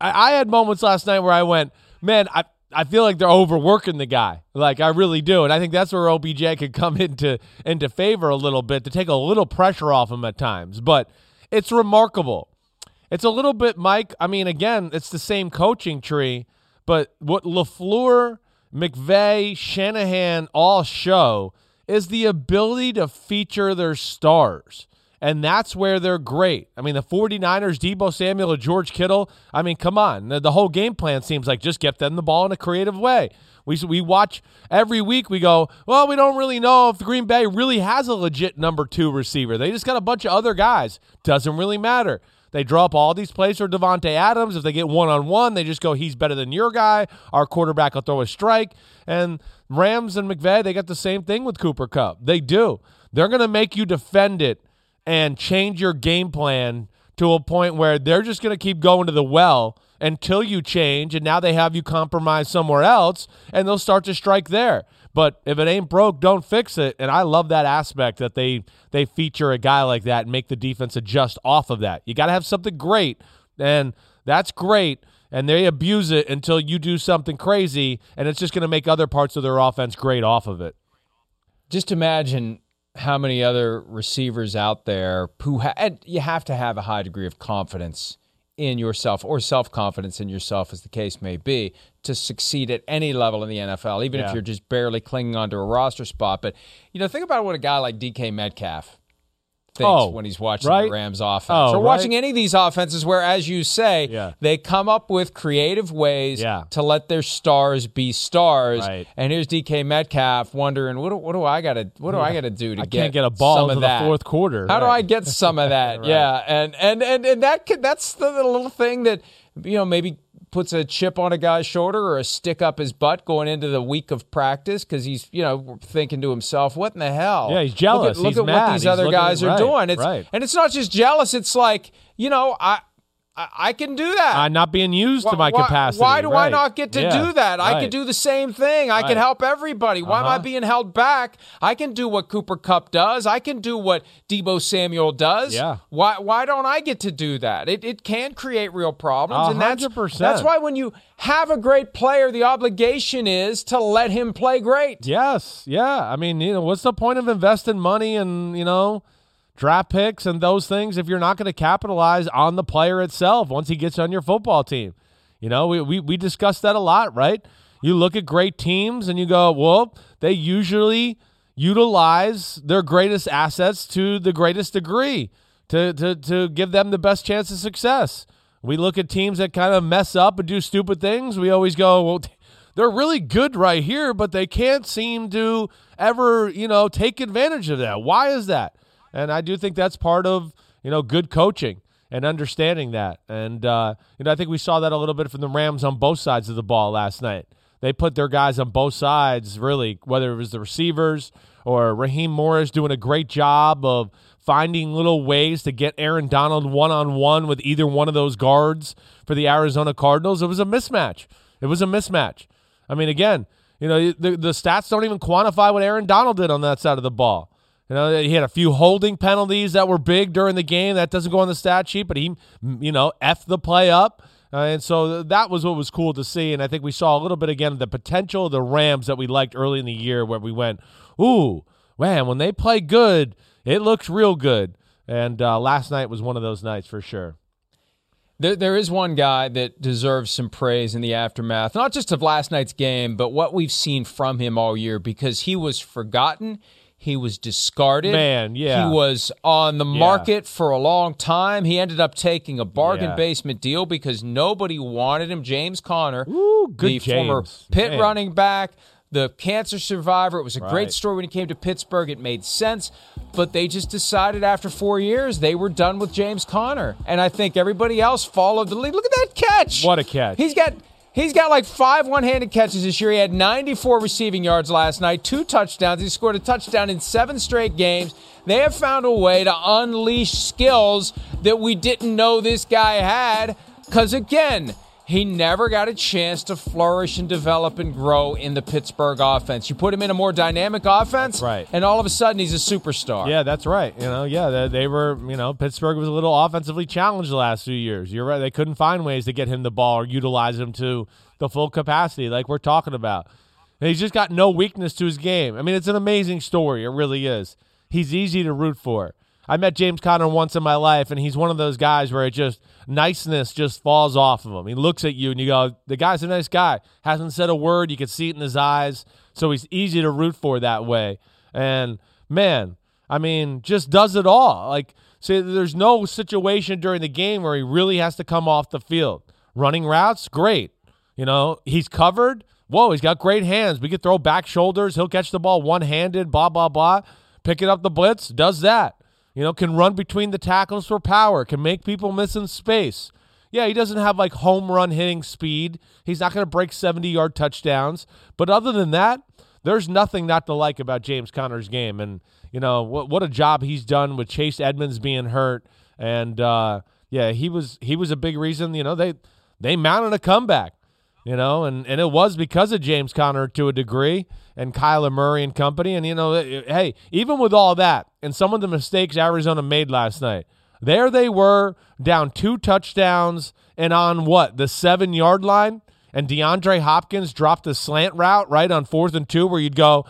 I had moments last night where I went, man, I, I feel like they're overworking the guy. Like I really do. And I think that's where OBJ could come <laughs> into into favor a little bit to take a little pressure off him at times. But it's remarkable. It's a little bit Mike, I mean again, it's the same coaching tree, but what LaFleur, McVay, Shanahan all show is the ability to feature their stars. And that's where they're great. I mean, the 49ers, Deebo Samuel, and George Kittle, I mean, come on. The, the, whole game plan seems like just get them the ball in a creative way. We, we watch every week, we go, well, we don't really know if Green Bay really has a legit number two receiver. They just got a bunch of other guys. Doesn't really matter. They draw up all these plays for Davante Adams. If they get one on one, they just go, he's better than your guy. Our quarterback will throw a strike. And Rams and McVay, they got the same thing with Cooper Kupp. They do. They're going to make you defend it and change your game plan to a point where they're just going to keep going to the well until you change and now they have you compromise somewhere else and they'll start to strike there. But if it ain't broke, don't fix it. And I love that aspect that they they feature a guy like that and make the defense adjust off of that. You got to have something great, and that's great. And they abuse it until you do something crazy, and it's just going to make other parts of their offense great off of it. Just imagine how many other receivers out there who ha- and you have to have a high degree of confidence in yourself or self confidence in yourself, as the case may be, to succeed at any level in the NFL, even Yeah. if you're just barely clinging onto a roster spot. But, you know, think about what a guy like DK Metcalf thinks Oh, when he's watching right? the Rams offense Oh, or right. watching any of these offenses where, as you say, Yeah. they come up with creative ways Yeah. to let their stars be stars. Right. And here's DK Metcalf wondering, what do, what do I got to what do I got to do to I get can't get a ball in the fourth quarter. How do I get some of that? <laughs> Yeah, and and and and that could, that's the little thing that you know maybe puts a chip on a guy's shoulder or a stick up his butt going into the week of practice because he's you know thinking to himself, "What in the hell?" Yeah, he's jealous. Look at, look at what these He's other guys are doing. It's right. and it's not just jealous. It's like you know I. I I can do that. I'm not being used to my capacity. Why do I not get to Yeah, do that? I right. could do the same thing. I Right. can help everybody. Why am I Uh-huh. being held back? I can do what Cooper Kupp does. I can do what Deebo Samuel does. Yeah. Why why don't I get to do that? It it can create real problems. A and that's that's why when you have a great player, the obligation is to let him play great. Yes, yeah. I mean, you know, what's the point of investing money and you know draft picks and those things if you're not going to capitalize on the player itself once he gets on your football team? You know, we we we discussed that a lot, right? You look at great teams and you go, well, they usually utilize their greatest assets to the greatest degree to to to give them the best chance of success. We look at teams that kind of mess up and do stupid things. We always go, well, <laughs> they're really good right here, but they can't seem to ever, you know, take advantage of that. Why is that? And I do think that's part of, you know, good coaching and understanding that. And, uh, you know, I think we saw that a little bit from the Rams on both sides of the ball last night. They put their guys on both sides, really, whether it was the receivers or Raheem Morris doing a great job of finding little ways to get Aaron Donald one on one with either one of those guards for the Arizona Cardinals. It was a mismatch. It was a mismatch. I mean, again, you know, the, the stats don't even quantify what Aaron Donald did on that side of the ball. You know, he had a few holding penalties that were big during the game. That doesn't go on the stat sheet, but he, you know, F the play up. Uh, and so that was what was cool to see. And I think we saw a little bit again of the potential of the Rams that we liked early in the year where we went, ooh, man, when they play good, it looks real good. And uh, last night was one of those nights for sure. There, there is one guy that deserves some praise in the aftermath, not just of last night's game, but what we've seen from him all year because he was forgotten. He was discarded. Man, yeah. He was on the market for a long time. He ended up taking a bargain Yeah. basement deal because nobody wanted him. James Conner, Ooh, good the former James. Pitt Man. running back, the cancer survivor. It was a great story when he came to Pittsburgh. It made sense, but they just decided after four years they were done with James Conner, and I think everybody else followed the lead. Look at that catch! What a catch. He's got. He's got like five one-handed catches this year. He had 94 receiving yards last night, two touchdowns. He scored a touchdown in seven straight games. They have found a way to unleash skills that we didn't know this guy had. Because again, he never got a chance to flourish and develop and grow in the Pittsburgh offense. You put him in a more dynamic offense, right. and all of a sudden he's a superstar. Yeah, that's right. You know, yeah, they, they were, you know, Pittsburgh was a little offensively challenged the last few years. You're right. They couldn't find ways to get him the ball or utilize him to the full capacity like we're talking about. And he's just got no weakness to his game. I mean, it's an amazing story. It really is. He's easy to root for. I met James Conner once in my life, and he's one of those guys where it just niceness just falls off of him. He looks at you and you go, the guy's a nice guy. Hasn't said a word. You can see it in his eyes. So he's easy to root for that way. And man, I mean, just does it all. Like, see, there's no situation during the game where he really has to come off the field. Running routes, great. You know, he's covered. Whoa, he's got great hands. We could throw back shoulders. He'll catch the ball one handed, blah, blah, blah. Picking up the blitz, does that. You know, can run between the tackles for power, can make people miss in space. Yeah, he doesn't have like home run hitting speed. He's not going to break 70 yard touchdowns. But other than that, there's nothing not to like about James Conner's game, and you know what what a job he's done with Chase Edmonds being hurt, and uh, yeah, he was he was a big reason. You know they they mounted a comeback, you know, and and it was because of James Conner to a degree and Kyler Murray and company, and you know, hey, even with all that and some of the mistakes Arizona made last night, there they were down two touchdowns and on what the seven yard line? And DeAndre Hopkins dropped a slant route right on fourth and two, where you'd go,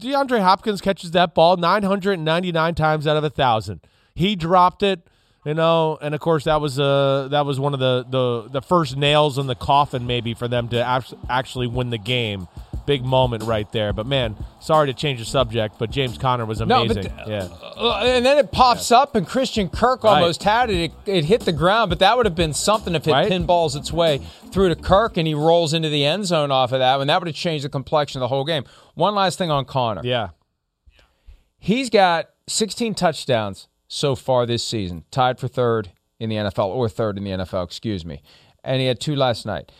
DeAndre Hopkins catches that ball 999 times out of a thousand. He dropped it, you know, and of course that was uh that was one of the the the first nails in the coffin maybe for them to actually win the game big moment right there. But man, sorry to change the subject, but James Conner was amazing. No, but, yeah. Uh, and then it pops yeah. up, and Christian Kirk almost right. had it. it. it. hit the ground, but that would have been something if it right? pinballs its way through to Kirk and he rolls into the end zone off of that, and that would have changed the complexion of the whole game. One last thing on Conner. Yeah. He's got 16 touchdowns so far this season, tied for third in the NFL, or third in the NFL, excuse me. And he had two last night.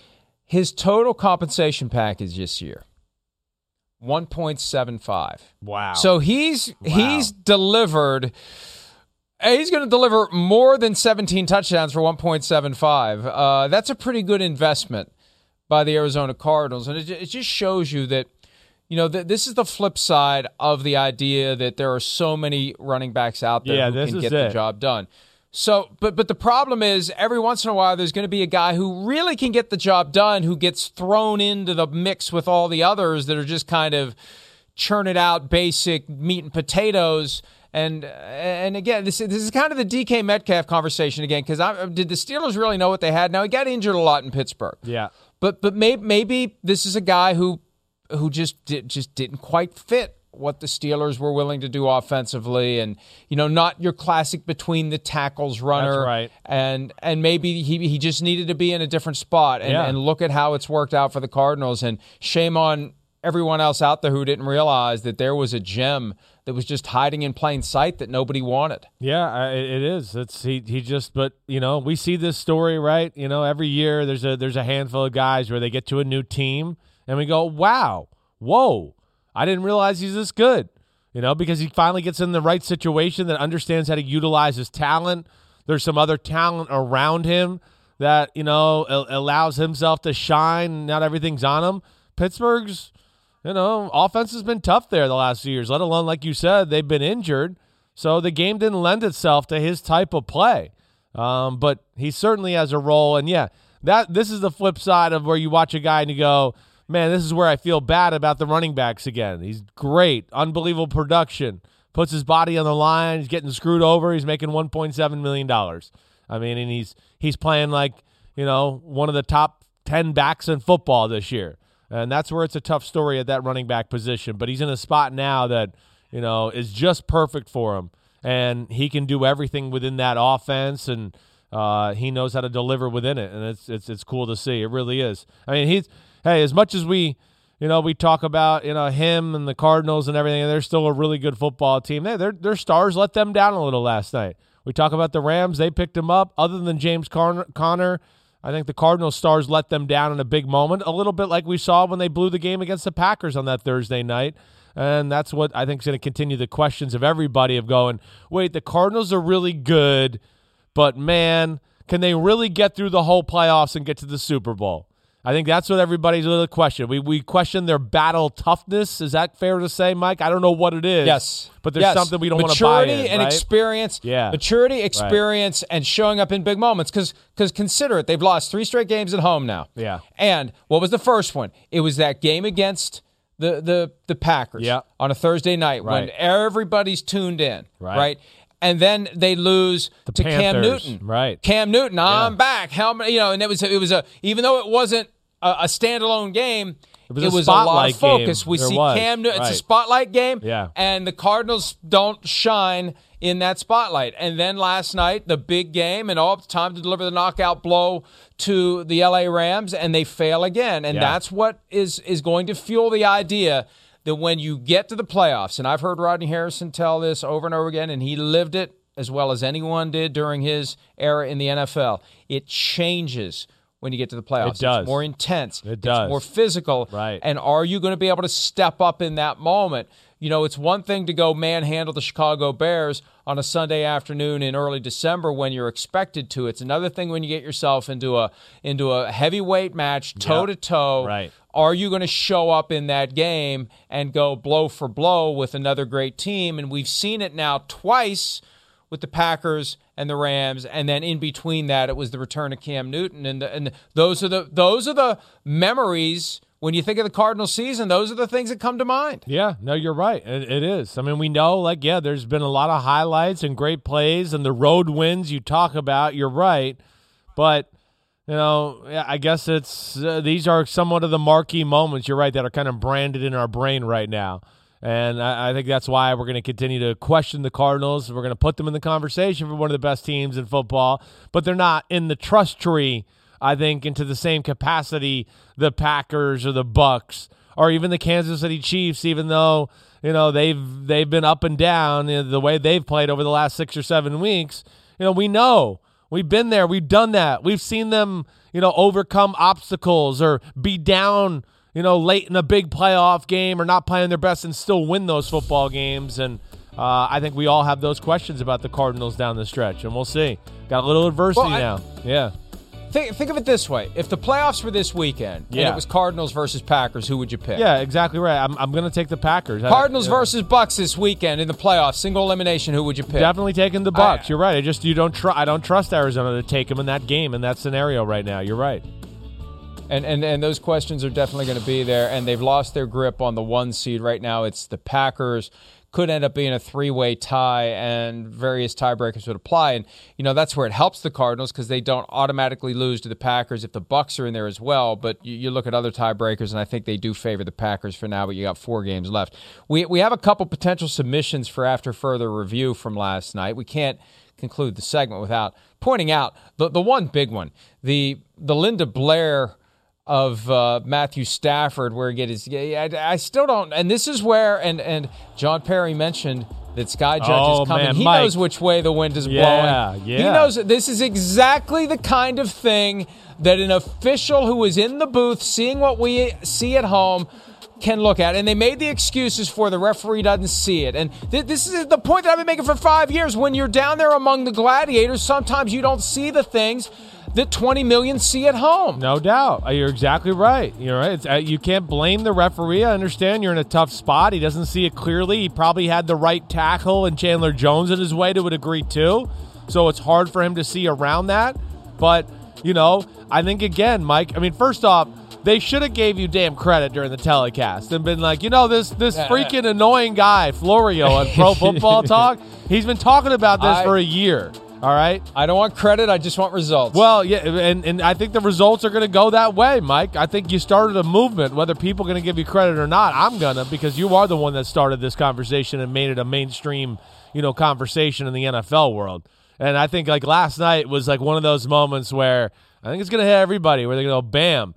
His total compensation package this year 1.75. Wow. So he's wow. he's delivered he's going to deliver more than 17 touchdowns for 1.75. Uh, that's a pretty good investment by the Arizona Cardinals and it, it just shows you that you know, th- this is the flip side of the idea that there are so many running backs out there yeah, who can get it. the job done. So, but but the problem is every once in a while there's going to be a guy who really can get the job done who gets thrown into the mix with all the others that are just kind of churning out basic meat and potatoes. And and again, this this is kind of the DK Metcalf conversation again because I did the Steelers really know what they had? Now he got injured a lot in Pittsburgh. Yeah, but but maybe maybe this is a guy who who just did, just didn't quite fit what the Steelers were willing to do offensively, and you know, not your classic between the tackles runner. That's right. And and maybe he he just needed to be in a different spot. And, yeah. and look at how it's worked out for the Cardinals. And shame on everyone else out there who didn't realize that there was a gem that was just hiding in plain sight that nobody wanted. Yeah, it is. It's he he just but you know, we see this story, right? You know, every year there's a there's a handful of guys where they get to a new team and we go, "Wow. Whoa. I didn't realize he's this good, you know, because he finally gets in the right situation that understands how to utilize his talent. There's some other talent around him that, you know, allows himself to shine. Not everything's on him. Pittsburgh's, you know, offense has been tough there the last few years, let alone, like you said, they've been injured. So the game didn't lend itself to his type of play. Um, but he certainly has a role. And yeah, that this is the flip side of where you watch a guy and you go, man, this is where I feel bad about the running backs again. He's great, unbelievable production, puts his body on the line. He's getting screwed over. He's making one point seven million dollars. I mean, and he's he's playing like you know one of the top ten backs in football this year, and that's where it's a tough story at that running back position. But he's in a spot now that you know is just perfect for him, and he can do everything within that offense and. Uh, he knows how to deliver within it, and it's it's it's cool to see. It really is. I mean, he's hey, as much as we, you know, we talk about you know him and the Cardinals and everything, they're still a really good football team. They, their their stars let them down a little last night. We talk about the Rams; they picked him up. Other than James Conner, I think the Cardinals stars let them down in a big moment, a little bit like we saw when they blew the game against the Packers on that Thursday night. And that's what I think is going to continue the questions of everybody of going, wait, the Cardinals are really good, but man, can they really get through the whole playoffs and get to the Super Bowl? I think that's what everybody's really question. We we question their battle toughness. Is that fair to say, Mike? I don't know what it is. Yes, but there's yes. something we don't want to buy. Maturity and right? experience. Yeah, maturity, experience, right. and showing up in big moments. Because because consider it, they've lost three straight games at home now. Yeah, and what was the first one? It was that game against the the the Packers. Yeah. on a Thursday night right. when everybody's tuned in. Right. right? and then they lose the to Panthers. Cam Newton. Right. Cam Newton, I'm yeah. back. How many? You know, and it was it was a even though it wasn't a, a standalone game. It was, it a, was a, lot of focus. Game. We there see was. Cam Newton. Right. It's a spotlight game. Yeah. And the Cardinals don't shine in that spotlight. And then last night, the big game, and oh, all time to deliver the knockout blow to the LA Rams, and they fail again. And yeah. that's what is is going to fuel the idea that when you get to the playoffs, and I've heard Rodney Harrison tell this over and over again, and he lived it as well as anyone did during his era in the NFL. It changes when you get to the playoffs. It does. It's more intense. It It's does. more physical. Right. And are you going to be able to step up in that moment? You know, it's one thing to go manhandle the Chicago Bears on a Sunday afternoon in early December when you're expected to. It's another thing when you get yourself into a into a heavyweight match, toe to toe. Right. Are you going to show up in that game and go blow for blow with another great team? And we've seen it now twice with the Packers and the Rams, and then in between that, it was the return of Cam Newton, and the, and those are the those are the memories when you think of the Cardinal season. Those are the things that come to mind. Yeah, no, you're right. It, it is. I mean, we know, like, yeah, there's been a lot of highlights and great plays, and the road wins you talk about. You're right, but you know, I guess it's uh, these are somewhat of the marquee moments. You're right that are kind of branded in our brain right now. And I, I think that's why we're going to continue to question the Cardinals. We're going to put them in the conversation for one of the best teams in football, but they're not in the trust tree. I think into the same capacity the Packers or the Bucks or even the Kansas City Chiefs, even though you know they've they've been up and down you know, the way they've played over the last six or seven weeks. You know, we know we've been there, we've done that, we've seen them you know overcome obstacles or be down you know late in a big playoff game or not playing their best and still win those football games and. Uh, I think we all have those questions about the Cardinals down the stretch, and we'll see. Got a little adversity Well, I- now. Yeah. Think, think of it this way: if the playoffs were this weekend and Yeah. it was Cardinals versus Packers, who would you pick? Yeah, exactly right. I'm, I'm going to take the Packers. I- Cardinals yeah. versus Bucks this weekend in the playoffs, single elimination. Who would you pick? Definitely taking the Bucks. I- You're right. I just you don't tr- I don't trust Arizona to take them in that game in that scenario right now. You're right. And, and and those questions are definitely going to be there. And they've lost their grip on the one seed right now. It's the Packers. Could end up being a three-way tie, and various tiebreakers would apply. And you know that's where it helps the Cardinals because they don't automatically lose to the Packers if the Bucks are in there as well. But you, you look at other tiebreakers, and I think they do favor the Packers for now. But you got four games left. We we have a couple potential submissions for after further review from last night. We can't conclude the segment without pointing out the the one big one, the the Linda Blair of uh, Matthew Stafford, where he get his. I, I still don't, and this is where, and and John Parry mentioned that Sky Judge Oh, is coming. man, he Mike. knows which way the wind is Yeah, blowing. yeah. He knows this is exactly the kind of thing that an official who is in the booth, seeing what we see at home. Can look at, and they made the excuses for the referee doesn't see it, and th- this is the point that I've been making for five years. When you're down there among the gladiators, sometimes you don't see the things that 20 million see at home. No doubt. Uh, You're exactly right. You're right. It's, uh, you can't blame the referee. I understand you're in a tough spot. He doesn't see it clearly. He probably had the right tackle and Chandler Jones in his way to a degree too. So it's hard for him to see around that. But you know, I think again, Mike. I mean, first off. They should have gave you damn credit during the telecast and been like, you know, this this freaking annoying guy Florio on Pro <laughs> Football Talk. He's been talking about this I- for a year. All right. I don't want credit. I just want results. Well, yeah, and, and I think the results are going to go that way, Mike. I think you started a movement, whether people are going to give you credit or not. I'm going to because you are the one that started this conversation and made it a mainstream, you know, conversation in the NFL world. And I think like last night was like one of those moments where I think it's going to hit everybody where they're going to go, bam,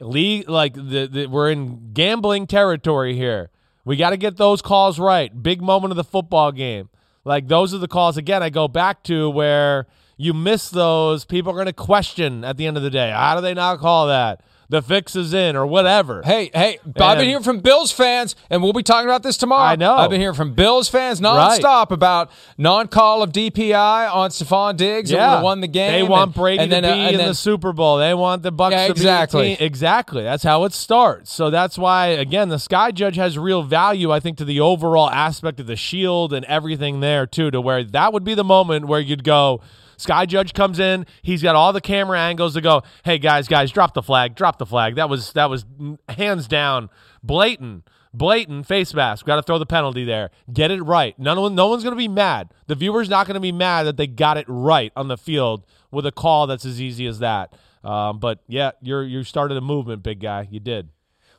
league like the, the we're in gambling territory here. We got to get those calls right. Big moment of the football game. Like those are the calls again I go back to where you miss those, people are going to question at the end of the day. How do they not call that? The fix is in or whatever. Hey, hey, I've been hearing from Bills fans, and we'll be talking about this tomorrow. I know. I've been hearing from Bills fans nonstop about non-call of DPI on Stefon Diggs. It would won the game. They want Brady and to uh, be and in then- the Super Bowl. They want the Bucks Yeah, to exactly. be. Exactly. That's how it starts. So that's why again the Sky Judge has real value I think to the overall aspect of the shield and everything there too to where that would be the moment where you'd go Sky Judge comes in. He's got all the camera angles to go. Hey guys, guys, drop the flag. Drop the flag. That was that was hands down blatant, blatant face mask. Got to throw the penalty there. Get it right. None no one's going to be mad. The viewer's not going to be mad that they got it right on the field with a call that's as easy as that. Um, but yeah, you're you started a movement, big guy. You did.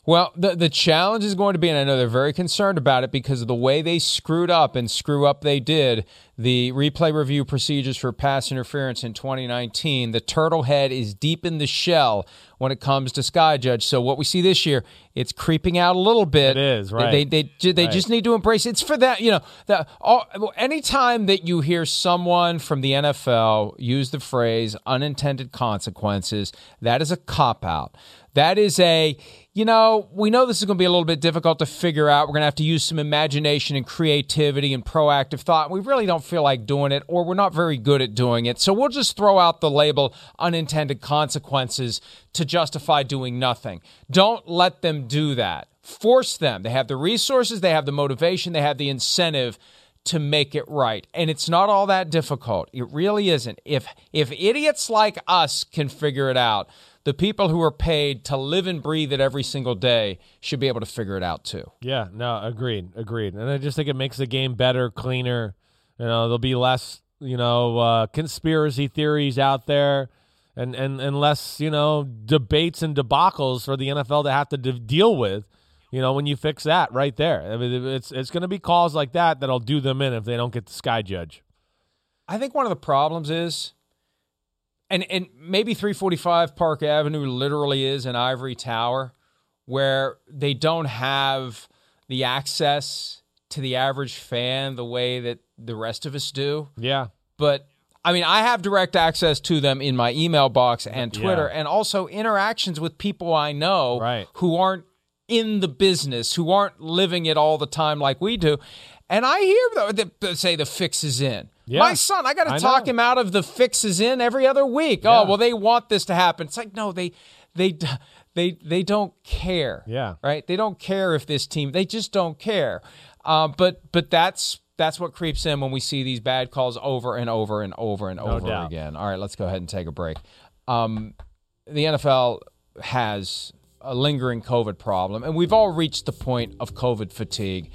Well, the the challenge is going to be, and I know they're very concerned about it because of the way they screwed up and screw up they did the replay review procedures for pass interference in 2019, the turtle head is deep in the shell when it comes to Sky Judge. So what we see this year, it's creeping out a little bit. It is, right. They they they, they Right. just need to embrace. It's for that, you know. that all, anytime that you hear someone from the NFL use the phrase "unintended consequences," that is a cop out. That is a, you know, we know this is going to be a little bit difficult to figure out. We're going to have to use some imagination and creativity and proactive thought. We really don't feel like doing it, or we're not very good at doing it. So we'll just throw out the label unintended consequences to justify doing nothing. Don't let them do that. Force them. They have the resources, they have the motivation, they have the incentive to make it right. And it's not all that difficult. It really isn't. If if idiots like us can figure it out, the people who are paid to live and breathe it every single day should be able to figure it out too. Yeah, no, agreed, agreed. And I just think it makes the game better, cleaner. You know, there'll be less, you know, uh, conspiracy theories out there, and and and less, you know, debates and debacles for the NFL to have to de- deal with. You know, when you fix that right there, I mean, it's it's going to be calls like that that'll do them in if they don't get the sky judge. I think one of the problems is and and maybe 345 Park Avenue literally is an ivory tower where they don't have the access to the average fan the way that the rest of us do. Yeah, But I mean, I have direct access to them in my email box and Twitter Yeah. and also interactions with people I know Right. who aren't in the business, who aren't living it all the time like we do. And I hear though that that say the fix is in. Yeah. My son, I got to talk know. him out of the fix is in every other week. Yeah. Oh, well they want this to happen. It's like no, they they they they don't care. Yeah. Right? They don't care if this team. They just don't care. Uh, but but that's that's what creeps in when we see these bad calls over and over and over and over doubt. again. All right, let's go ahead and take a break. Um, the NFL has a lingering COVID problem, and we've all reached the point of COVID fatigue.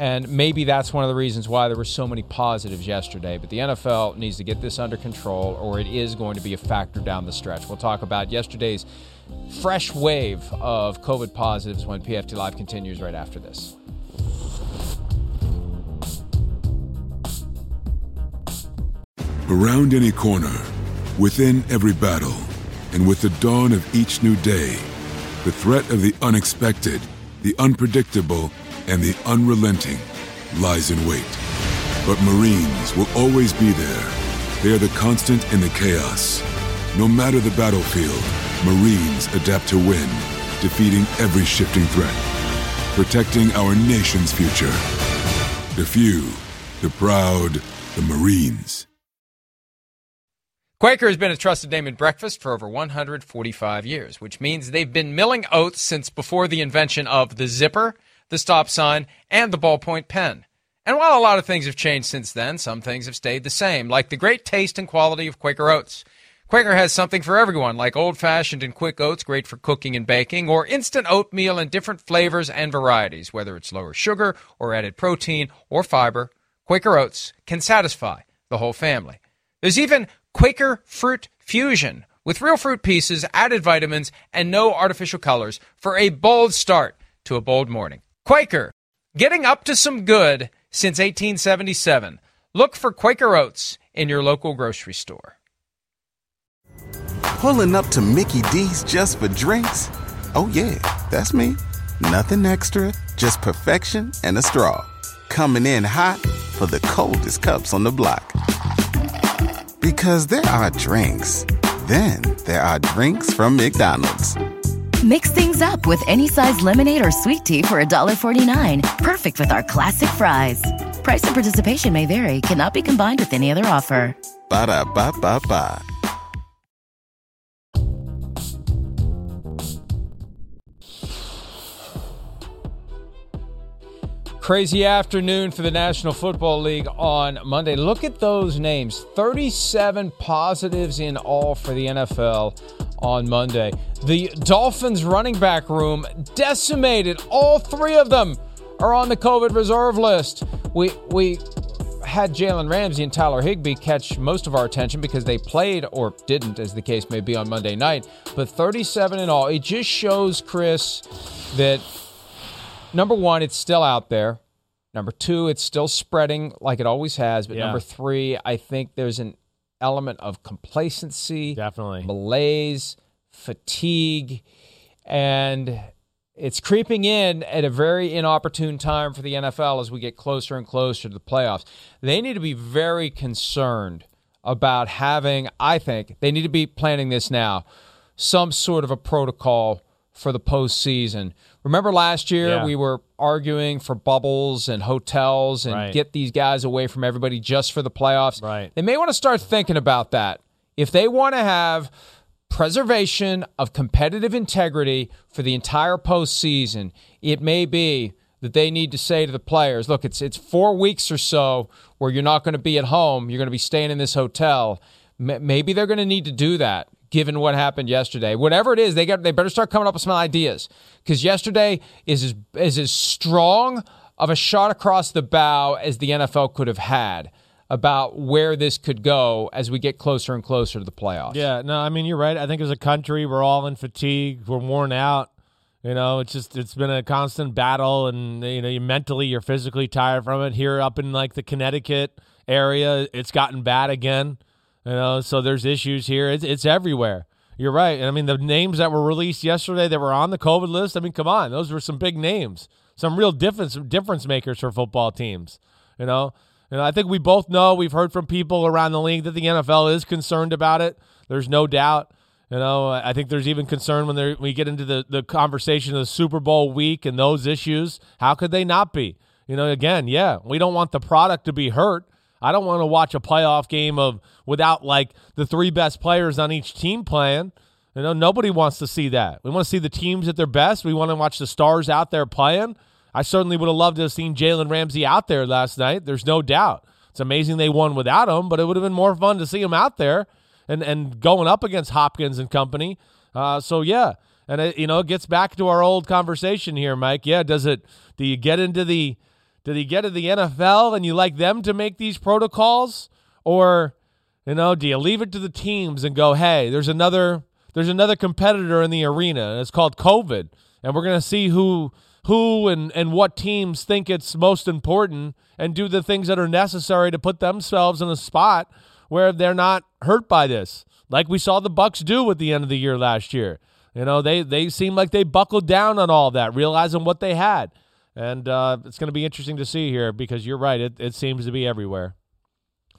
And maybe that's one of the reasons why there were so many positives yesterday. But the NFL needs to get this under control, or it is going to be a factor down the stretch. We'll talk about yesterday's fresh wave of COVID positives when PFT Live continues right after this. Around any corner, within every battle, and with the dawn of each new day, the threat of the unexpected, the unpredictable, and the unrelenting lies in wait. But Marines will always be there. They are the constant in the chaos. No matter the battlefield, Marines adapt to win, defeating every shifting threat, protecting our nation's future. The few, the proud, the Marines. Quaker has been a trusted name in breakfast for over 145 years, which means they've been milling oats since before the invention of the zipper, the stop sign, and the ballpoint pen. And while a lot of things have changed since then, some things have stayed the same, like the great taste and quality of Quaker oats. Quaker has something for everyone, like old fashioned and quick oats, great for cooking and baking, or instant oatmeal in different flavors and varieties, whether it's lower sugar or added protein or fiber. Quaker oats can satisfy the whole family. There's even Quaker Fruit Fusion with real fruit pieces, added vitamins, and no artificial colors for a bold start to a bold morning. Quaker, getting up to some good since 1877. Look for Quaker Oats in your local grocery store. Pulling up to Mickey D's just for drinks? Oh, yeah, that's me. Nothing extra, just perfection and a straw. Coming in hot for the coldest cups on the block. Because there are drinks, then there are drinks from McDonald's. Mix things up with any size lemonade or sweet tea for $1.49. Perfect with our classic fries. Price and participation may vary, cannot be combined with any other offer. Ba da ba ba ba. Crazy afternoon for the National Football League on Monday. Look at those names 37 positives in all for the NFL on Monday. The Dolphins running back room decimated. All three of them are on the COVID reserve list. We, we had Jalen Ramsey and Tyler Higbee catch most of our attention because they played or didn't, as the case may be, on Monday night. But 37 in all. It just shows, Chris, that number one, it's still out there. Number two, it's still spreading like it always has. But Yeah. number three, I think there's an element of complacency, Definitely. malaise, fatigue, and it's creeping in at a very inopportune time for the NFL as we get closer and closer to the playoffs. They need to be very concerned about having, I think, they need to be planning this now, some sort of a protocol for the postseason. Remember last year Yeah. we were arguing for bubbles and hotels and Right. get these guys away from everybody just for the playoffs. Right. They may want to start thinking about that. If they want to have preservation of competitive integrity for the entire postseason, it may be that they need to say to the players, look, it's it's four weeks or so where you're not going to be at home. You're going to be staying in this hotel. Maybe they're going to need to do that, given what happened yesterday. Whatever it is, they got they better start coming up with some ideas because yesterday is as, is as strong of a shot across the bow as the NFL could have had about where this could go as we get closer and closer to the playoffs. Yeah, no, I mean you're right. I think as a country, we're all in fatigue. We're worn out. You know, it's just it's been a constant battle, and you know, you mentally, you're physically tired from it. Here up in like the Connecticut area, it's gotten bad again. You know, so there's issues here. It's it's everywhere. You're right. And I mean, the names that were released yesterday that were on the COVID list. I mean, come on, those were some big names, some real difference difference makers for football teams. You know, and I think we both know we've heard from people around the league that the NFL is concerned about it. There's no doubt. You know, I think there's even concern when we get into the, the conversation of the Super Bowl week and those issues. How could they not be? You know, again, yeah, we don't want the product to be hurt. I don't want to watch a playoff game of without like the three best players on each team playing. You know, nobody wants to see that. We want to see the teams at their best. We want to watch the stars out there playing. I certainly would have loved to have seen Jalen Ramsey out there last night. There's no doubt. It's amazing they won without him, but it would have been more fun to see him out there and, and going up against Hopkins and company. Uh, so yeah, and it, you know, it gets back to our old conversation here, Mike. Yeah, does it? Do you get into the? Did he get to the NFL and you like them to make these protocols, or you know, do you leave it to the teams and go, hey, there's another there's another competitor in the arena, and it's called COVID, and we're gonna see who who and and what teams think it's most important and do the things that are necessary to put themselves in a spot where they're not hurt by this, like we saw the Bucks do at the end of the year last year. You know, they they seem like they buckled down on all that, realizing what they had. And uh, it's going to be interesting to see here because you're right. It, it seems to be everywhere.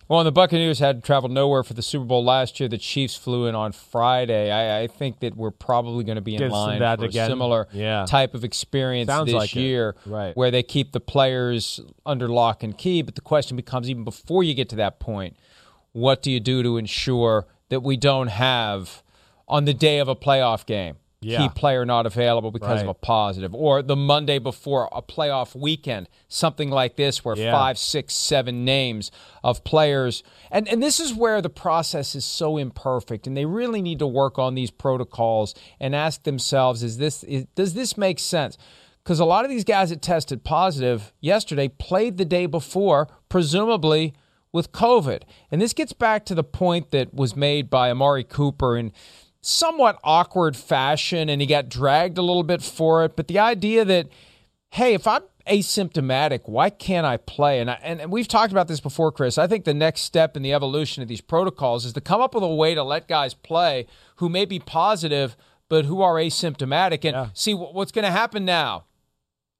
Well, and the Buccaneers had traveled nowhere for the Super Bowl last year. The Chiefs flew in on Friday. I, I think that we're probably going to be in Get line that for again. a similar Yeah. type of experience Sounds this like year, Right. where they keep the players under lock and key. But the question becomes, even before you get to that point, what do you do to ensure that we don't have on the day of a playoff game? Yeah. Key player not available because of a positive, or the Monday before a playoff weekend, something like this, where Yeah. five, six, seven names of players, and and this is where the process is so imperfect, and they really need to work on these protocols and ask themselves: Is this is, does this make sense? Because a lot of these guys that tested positive yesterday played the day before, presumably with COVID, and this gets back to the point that was made by Amari Cooper and somewhat awkward fashion and he got dragged a little bit for it. But the idea that, hey, if I'm asymptomatic, why can't I play? And, I, and and we've talked about this before, Chris. I think the next step in the evolution of these protocols is to come up with a way to let guys play who may be positive but who are asymptomatic. And see what's going to happen now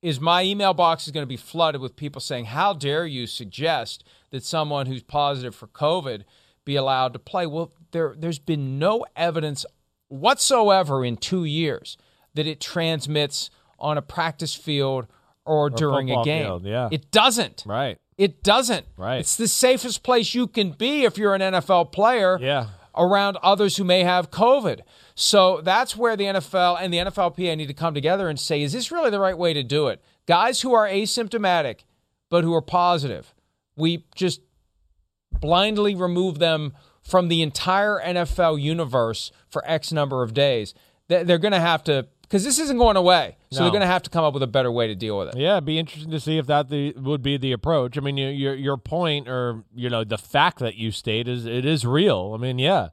is my email box is going to be flooded with people saying, "How dare you suggest that someone who's positive for COVID be allowed to play?" Well, there there's been no evidence whatsoever in 2 years that it transmits on a practice field or, during a game. field, yeah. It doesn't. Right. It doesn't. Right. It's the safest place you can be if you're an NFL player Yeah. around others who may have COVID. So that's where the NFL and the NFLPA need to come together and say, is this really the right way to do it? Guys who are asymptomatic but who are positive, we just blindly remove them from the entire NFL universe for X number of days. They- They're going to have to, because this isn't going away. So No. they're going to have to come up with a better way to deal with it. Yeah, it'd be interesting to see if that the, would be the approach. I mean, your, your your point or you know the fact that you state is it is real. I mean, yeah.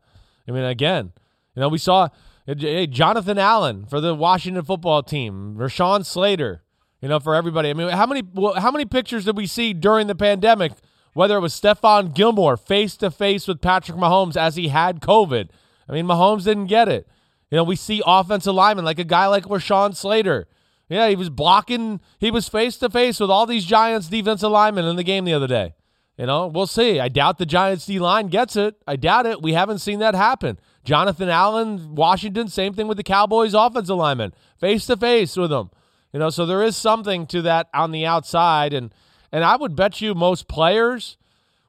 I mean, again, you know, we saw hey, Jonathan Allen for the Washington football team, Rashawn Slater. You know, for everybody. I mean, how many how many pictures did we see during the pandemic? Whether it was Stephon Gilmore face to face with Patrick Mahomes as he had COVID. I mean, Mahomes didn't get it. You know, we see offensive linemen like a guy like Rashawn Slater. Yeah, he was blocking. He was face to face with all these Giants defensive linemen in the game the other day. You know, we'll see. I doubt the Giants D line gets it. I doubt it. We haven't seen that happen. Jonathan Allen, Washington, same thing with the Cowboys offensive lineman, face to face with them. You know, so there is something to that on the outside, and and I would bet you most players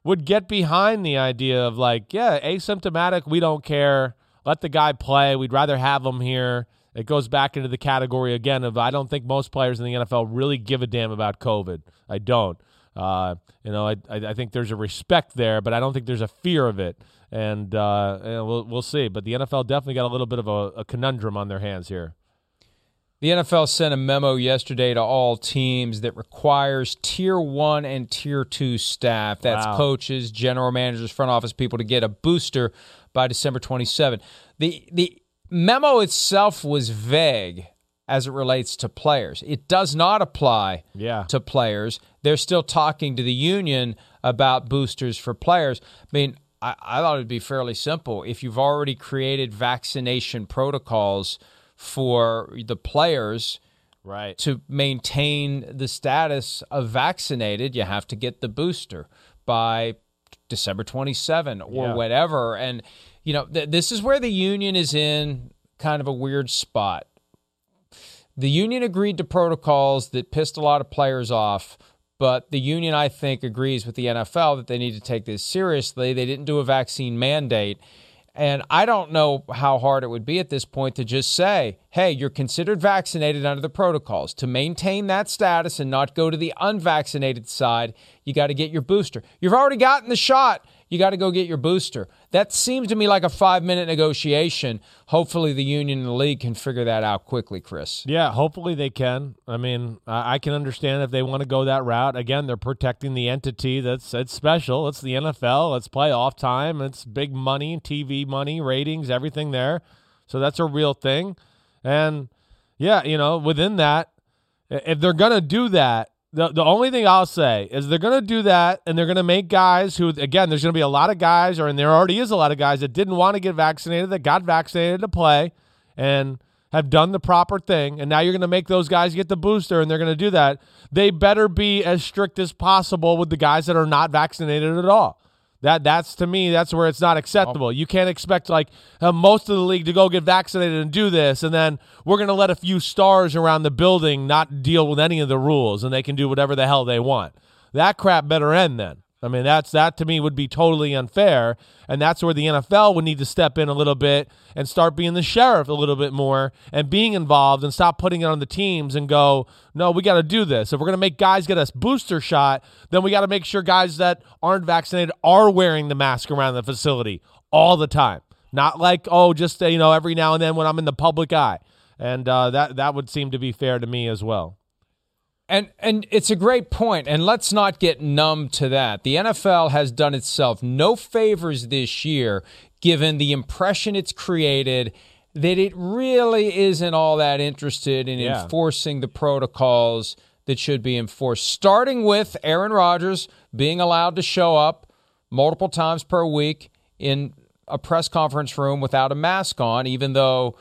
would get behind the idea of like, yeah, asymptomatic, we don't care. Let the guy play. We'd rather have him here. It goes back into the category again of I don't think most players in the NFL really give a damn about COVID. I don't. Uh, you know, I, I think there's a respect there, but I don't think there's a fear of it. And, uh, and we'll we'll see. But the NFL definitely got a little bit of a, a conundrum on their hands here. The NFL sent a memo yesterday to all teams that requires tier one and tier two staff, that's wow. coaches, general managers, front office people, to get a booster by December 27. The, the memo itself was vague as it relates to players. It does not apply yeah. to players. They're still talking to the union about boosters for players. I mean, I, I thought it'd be fairly simple. If you've already created vaccination protocols for the players, right to maintain the status of vaccinated you have to get the booster by december 27 or yeah. whatever and you know th- this is where the union is in kind of a weird spot the union agreed to protocols that pissed a lot of players off, but the union, I think, agrees with the NFL that they need to take this seriously. They didn't do a vaccine mandate. And I don't know how hard it would be at this point to just say, hey, you're considered vaccinated under the protocols. To maintain that status and not go to the unvaccinated side, you got to get your booster. You've already gotten the shot you got to go get your booster. That seems to me like a five minute negotiation. Hopefully, the union and the league can figure that out quickly, Chris. Yeah, hopefully they can. I mean, I can understand if they want to go that route. Again, they're protecting the entity that's it's special. It's the NFL. It's playoff time. It's big money, TV money, ratings, everything there. So that's a real thing. And yeah, you know, within that, if they're going to do that, the, the only thing I'll say is they're going to do that and they're going to make guys who, again, there's going to be a lot of guys, or and there already is a lot of guys that didn't want to get vaccinated, that got vaccinated to play and have done the proper thing. And now you're going to make those guys get the booster and they're going to do that. They better be as strict as possible with the guys that are not vaccinated at all. That that's to me that's where it's not acceptable. You can't expect like uh, most of the league to go get vaccinated and do this, and then we're going to let a few stars around the building not deal with any of the rules, and they can do whatever the hell they want. That crap better end then. I mean, that's that to me would be totally unfair, and that's where the NFL would need to step in a little bit and start being the sheriff a little bit more and being involved and stop putting it on the teams and go, no, we got to do this. If we're going to make guys get a booster shot, then we got to make sure guys that aren't vaccinated are wearing the mask around the facility all the time, not like oh, just you know every now and then when I'm in the public eye, and uh, that that would seem to be fair to me as well. And and it's a great point, and let's not get numb to that. The NFL has done itself no favors this year, given the impression it's created that it really isn't all that interested in yeah. enforcing the protocols that should be enforced. Starting with Aaron Rodgers being allowed to show up multiple times per week in a press conference room without a mask on, even though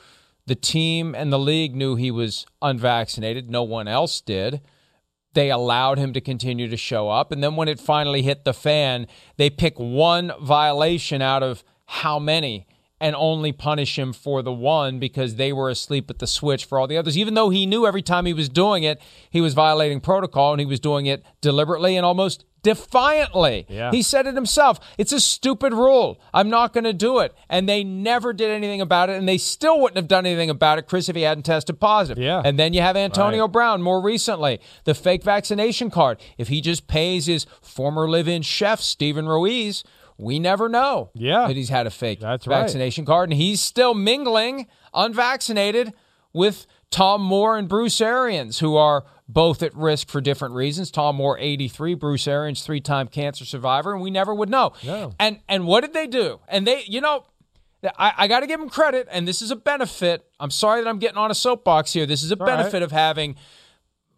the team and the league knew he was unvaccinated. No one else did they allowed him to continue to show up. And then when it finally hit the fan, they pick one violation out of how many and only punish him for the one because they were asleep at the switch for all the others. Even though he knew every time he was doing it, he was violating protocol and he was doing it deliberately and almost defiantly. Yeah. He said it himself. It's a stupid rule. I'm not going to do it. And they never did anything about it. And they still wouldn't have done anything about it, Chris, if he hadn't tested positive. Yeah. And then you have Antonio right. Brown more recently, the fake vaccination card. If he just pays his former live in chef, Steven Ruiz, we never know yeah. that he's had a fake That's vaccination right. card. And he's still mingling unvaccinated with Tom Moore and Bruce Arians, who are both at risk for different reasons. Tom Moore, 83, Bruce Arians, three time cancer survivor, and we never would know. No. And and what did they do? And they, you know, I, I got to give them credit, and this is a benefit. I'm sorry that I'm getting on a soapbox here. This is a All benefit right. of having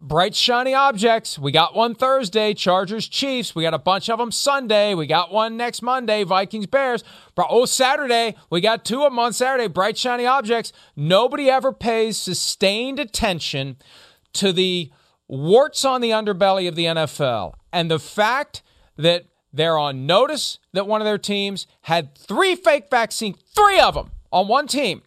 bright shiny objects. We got one Thursday, Chargers Chiefs. We got a bunch of them Sunday. We got one next Monday, Vikings Bears. Oh, Saturday, we got two of them on Saturday, bright shiny objects. Nobody ever pays sustained attention to the warts on the underbelly of the NFL and the fact that they're on notice that one of their teams had three fake vaccines, three of them on one team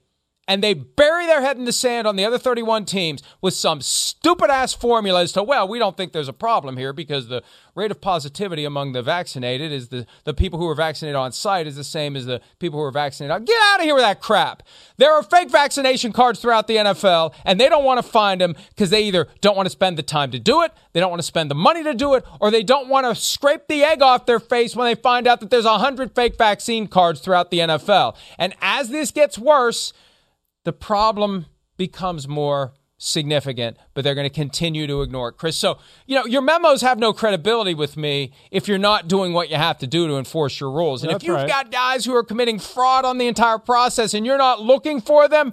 and they bury their head in the sand on the other 31 teams with some stupid ass formula as to, well, we don't think there's a problem here because the rate of positivity among the vaccinated is the, the people who are vaccinated on site is the same as the people who are vaccinated. Get out of here with that crap. There are fake vaccination cards throughout the NFL, and they don't want to find them because they either don't want to spend the time to do it, they don't want to spend the money to do it, or they don't want to scrape the egg off their face when they find out that there's 100 fake vaccine cards throughout the NFL. And as this gets worse, the problem becomes more significant, but they're going to continue to ignore it, Chris. So, you know, your memos have no credibility with me if you're not doing what you have to do to enforce your rules. And That's if you've right. got guys who are committing fraud on the entire process and you're not looking for them,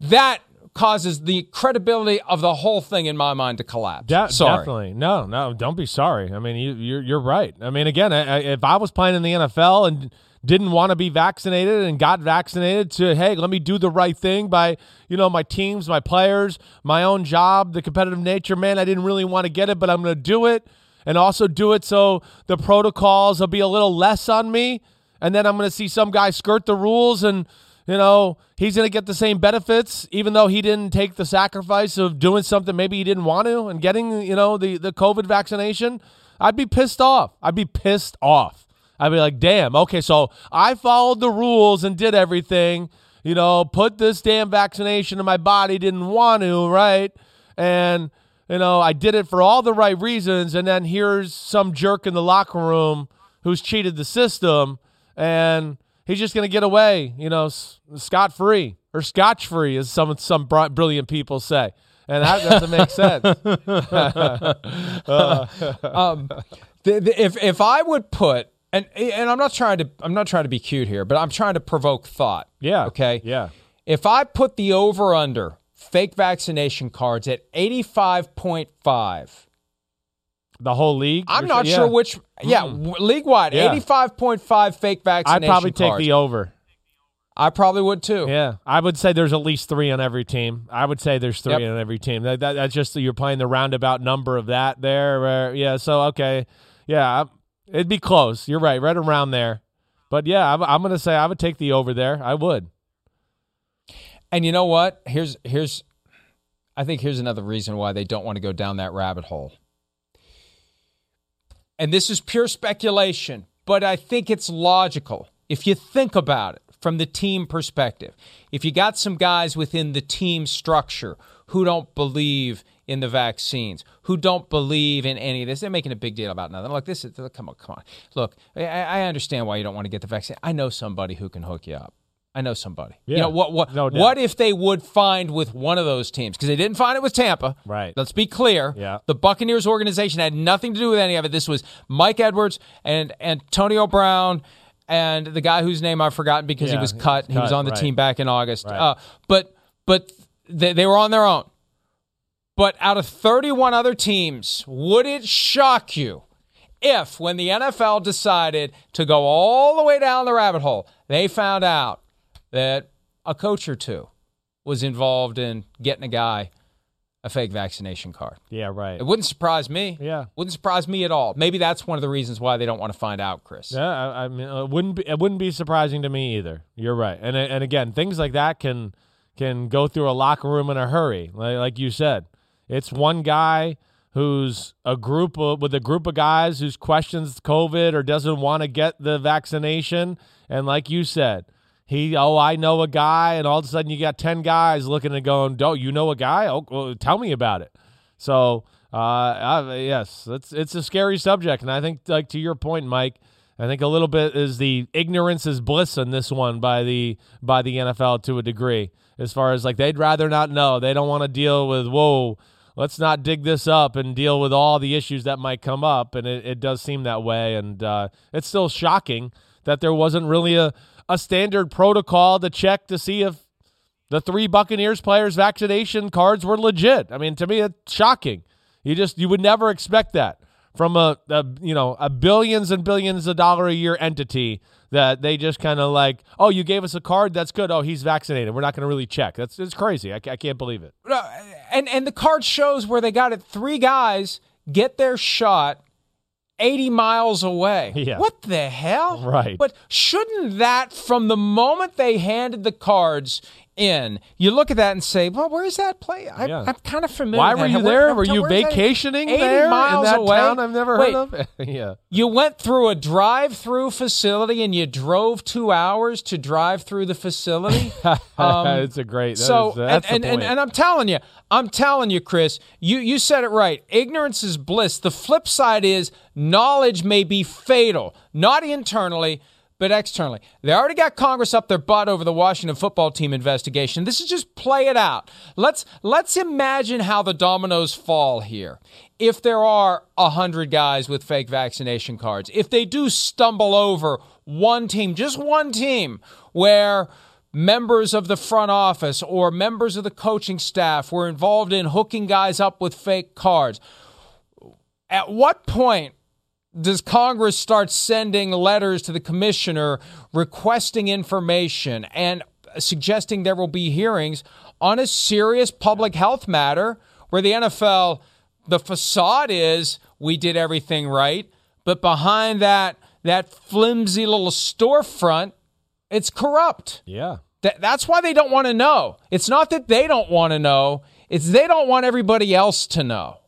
that causes the credibility of the whole thing in my mind to collapse. De- Sorry. Definitely. No, no, don't be sorry. I mean, you, you're, you're right. I mean, again, I, I- if I was playing in the NFL and didn't want to be vaccinated and got vaccinated to, hey, let me do the right thing by, you know, my teams, my players, my own job, the competitive nature, man, I didn't really want to get it, but I'm going to do it and also do it so the protocols will be a little less on me. And then I'm going to see some guy skirt the rules and, you know, he's going to get the same benefits, even though he didn't take the sacrifice of doing something maybe he didn't want to and getting, you know, the, the COVID vaccination. I'd be pissed off. I'd be pissed off. I'd be like, damn, okay, so I followed the rules and did everything, you know, put this damn vaccination in my body, didn't want to, right? And, you know, I did it for all the right reasons. And then here's some jerk in the locker room who's cheated the system and he's just going to get away, you know, scot free or scotch free, as some some br- brilliant people say. And that doesn't make sense. <laughs> <laughs> um, the, the, if if I would put and and I'm not trying to I'm not trying to be cute here, but I'm trying to provoke thought. Yeah. Okay. Yeah. If I put the over under fake vaccination cards at 85.5, The whole league. I'm not sure yeah. which. Yeah, hmm. league wide, Yeah. 85.5 fake vaccination I'd probably take cards. the over. I probably would too. Yeah, I would say there's at least three on every team. I would say there's three Yep. on every team. That, that, that's just you're playing the roundabout number of that there. Where, yeah, so okay, yeah, it'd be close. You're right, right around there. But yeah, I'm, I'm going to say I would take the over there. I would. And you know what? Here's here's I think here's another reason why they don't want to go down that rabbit hole. And this is pure speculation, but I think it's logical if you think about it from the team perspective. If you got some guys within the team structure who don't believe in the vaccines, who don't believe in any of this, they're making a big deal about nothing. Look, this is come on, come on. Look, I, I understand why you don't want to get the vaccine. I know somebody who can hook you up. I know somebody. You Yeah, know what? What? no what if they would find with one of those teams? Because they didn't find it with Tampa. Right. Let's be clear. Yeah. The Buccaneers organization had nothing to do with any of it. This was Mike Edwards and Antonio Brown and the guy whose name I've forgotten because he Yeah, was he cut. He was on the right. team back in August. Right. Uh, but but they, they were on their own. But out of 31 other teams, would it shock you if, when the NFL decided to go all the way down the rabbit hole, they found out that a coach or two was involved in getting a guy a fake vaccination card? Yeah, right. It wouldn't surprise me. Yeah. Wouldn't surprise me at all. Maybe that's one of the reasons why they don't want to find out, Chris. Yeah, I, I mean, it wouldn't be it wouldn't be surprising to me either. You're right, and and again, things like that can can go through a locker room in a hurry. Like, like you said, it's one guy who's a group of, with a group of guys who's questions COVID or doesn't want to get the vaccination, and like you said. He, oh, I know a guy, and all of a sudden you got ten guys looking and going, "Don't you know a guy? Oh, well, tell me about it." So, uh, I, yes, it's it's a scary subject, and I think, like to your point, Mike, I think a little bit is the ignorance is bliss in this one by the by the NFL to a degree. As far as like they'd rather not know, they don't want to deal with whoa. Let's not dig this up and deal with all the issues that might come up, and it, it does seem that way. And uh, it's still shocking that there wasn't really a a standard protocol to check to see if The three Buccaneers players' vaccination cards were legit. I mean, to me, it's shocking. You just you would never expect that from a, a you know a billions and billions of dollar a year entity that they just kind of like, oh, you gave us a card, that's good. Oh, he's vaccinated. We're not going to really check. That's it's crazy. I, I can't believe it. No, and and the card shows where they got it. Three guys get their shot 80 miles away. <laughs> Yeah. What the hell? Right. But shouldn't that, from the moment they handed the cards in, you look at that and say, well, where's that play? I, Yeah. I'm kind of familiar Why with were you Where- there? Were you vacationing 80 there miles in that away? town I've never Wait, heard of? <laughs> yeah. You went through a drive-through facility and you drove two hours to drive through the facility. Um, <laughs> it's a great. that so is- and, and, and and I'm telling you, I'm telling you, Chris, you you said it right. Ignorance is bliss. The flip side is knowledge may be fatal, not internally. But externally, they already got Congress up their butt over the Washington football team investigation. This is just play it out. Let's let's imagine how the dominoes fall here. If there are a hundred guys with fake vaccination cards, if they do stumble over one team, just one team, where members of the front office or members of the coaching staff were involved in hooking guys up with fake cards. At what point does Congress start sending letters to the commissioner requesting information and suggesting there will be hearings on a serious public health matter where the NFL, the facade is we did everything right, but behind that that flimsy little storefront, it's corrupt. yeah. Th- that's why they don't want to know. It's not that they don't want to know, it's they don't want everybody else to know.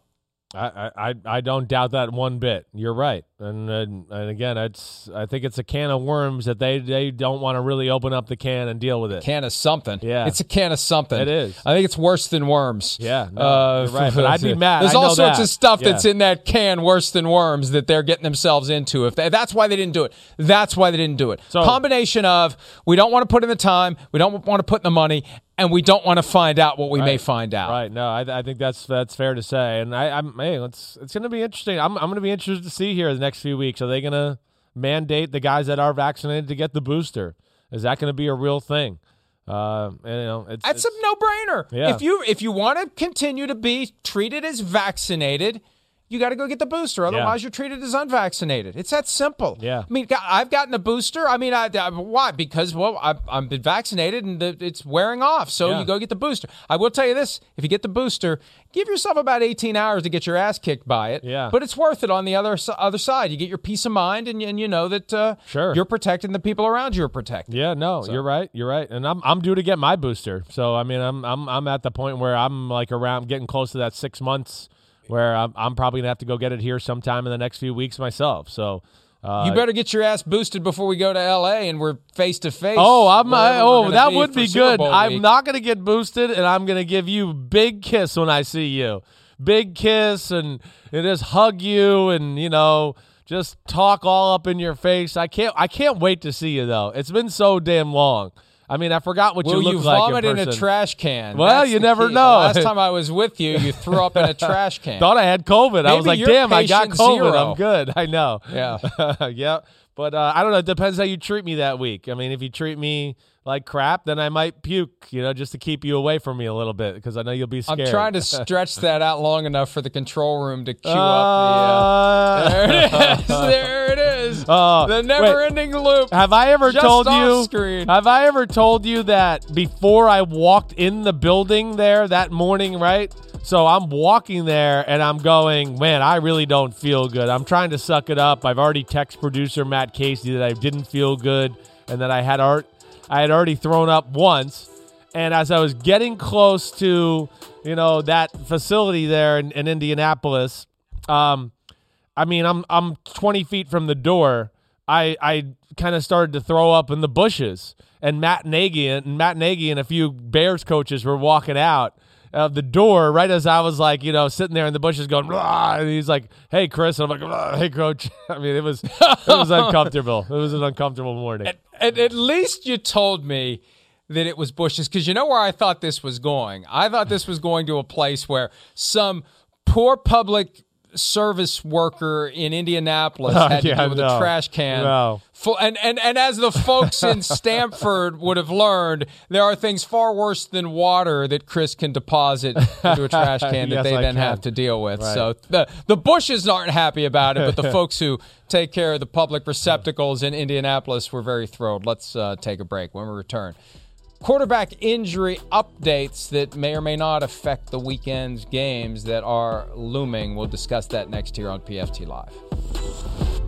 I, I, I don't doubt that one bit. You're right, and and, and again, it's I think it's a can of worms that they they don't want to really open up the can and deal with it. Can of something. Yeah. It's a can of something. It is. I think it's worse than worms. Yeah, no, Uh, right, but I'd be <laughs> mad. There's I all sorts that. of stuff Yeah. that's in that can worse than worms that they're getting themselves into. If they, that's why they didn't do it. That's why they didn't do it. So- Combination of we don't want to put in the time, we don't want to put in the money, and we don't want to find out what we may find out. Right. No, I, I think that's that's fair to say, and I, I'm hey, it's it's going to be interesting. I'm I'm going to be interested to see here the next few weeks. Are they going to mandate the guys that are vaccinated to get the booster? Is that going to be a real thing? Uh, and, you know, it's That's a no-brainer. Yeah. If you if you want to continue to be treated as vaccinated, you got to go get the booster. Otherwise, you're treated as unvaccinated. It's that simple. Yeah. I mean, I've gotten a booster. I mean, I, I why? Because well, I've, I've been vaccinated and the, it's wearing off. So Yeah. you go get the booster. I will tell you this: if you get the booster, give yourself about 18 hours to get your ass kicked by it. Yeah. But it's worth it on the other other side. You get your peace of mind, and, you- and you know that uh, Sure. you're protecting the people around you are protected. Yeah, no, you're right. You're right, and I'm I'm due to get my booster. So I mean, I'm I'm I'm at the point where I'm like around getting close to that six months where I'm I'm probably gonna have to go get it here sometime in the next few weeks myself. So. Uh, You better get your ass boosted before we go to L.A. and we're face to face. Oh, I'm. I, oh, that be would be good. I'm week. not gonna get boosted, and I'm gonna give you big kiss when I see you. Big kiss, and, and just hug you, and you know, just talk all up in your face. I can't. I can't wait to see you though. It's been so damn long. I mean, I forgot what Will you you look like vomit in, in, a trash can? Well, That's you never key. know. Last time I was with you, you threw up in a trash <laughs> can. Thought I had COVID. I was like, damn, I got COVID. zero. I'm good. I know. Yeah. <laughs> yep. But uh, I don't know. It depends how you treat me that week. I mean, if you treat me like crap, then I might puke, you know, just to keep you away from me a little bit because I know you'll be scared. I'm trying to <laughs> stretch that out long enough for the control room to cue up Uh, the. Uh, there it <laughs> is. There it is. Oh, the never-ending loop. Have I ever told you? screen. Have I ever told you that before I walked in the building there that morning? Right. So I'm walking there and I'm going, man, I really don't feel good. I'm trying to suck it up. I've already texted producer Matt Casey that I didn't feel good and that I had art, I had already thrown up once. And as I was getting close to, you know, that facility there in, in Indianapolis, um, I mean, I'm I'm 20 feet from the door. I I kind of started to throw up in the bushes, and Matt Nagy and Matt Nagy and a few Bears coaches were walking out of the door right as I was like, you know, sitting there in the bushes going, and he's like, "Hey, Chris," and I'm like, "Blah, "Hey, coach." <laughs> I mean, it was it was uncomfortable. It was an uncomfortable morning. And at least you told me that it was bushes because you know where I thought this was going. I thought this was going to a place where some poor public service worker in Indianapolis <laughs> oh, had to Yeah, do with no. a trash can No. And, and, and as the folks in <laughs> Stamford would have learned, there are things far worse than water that Chris can deposit into a trash can <laughs> that Yes, they I then can. have to deal with. Right. So the the Bushes aren't happy about it, but the <laughs> folks who take care of the public receptacles in Indianapolis were very thrilled. Let's uh, take a break when we return. Quarterback injury updates that may or may not affect the weekend's games that are looming. We'll discuss that next here on PFT Live.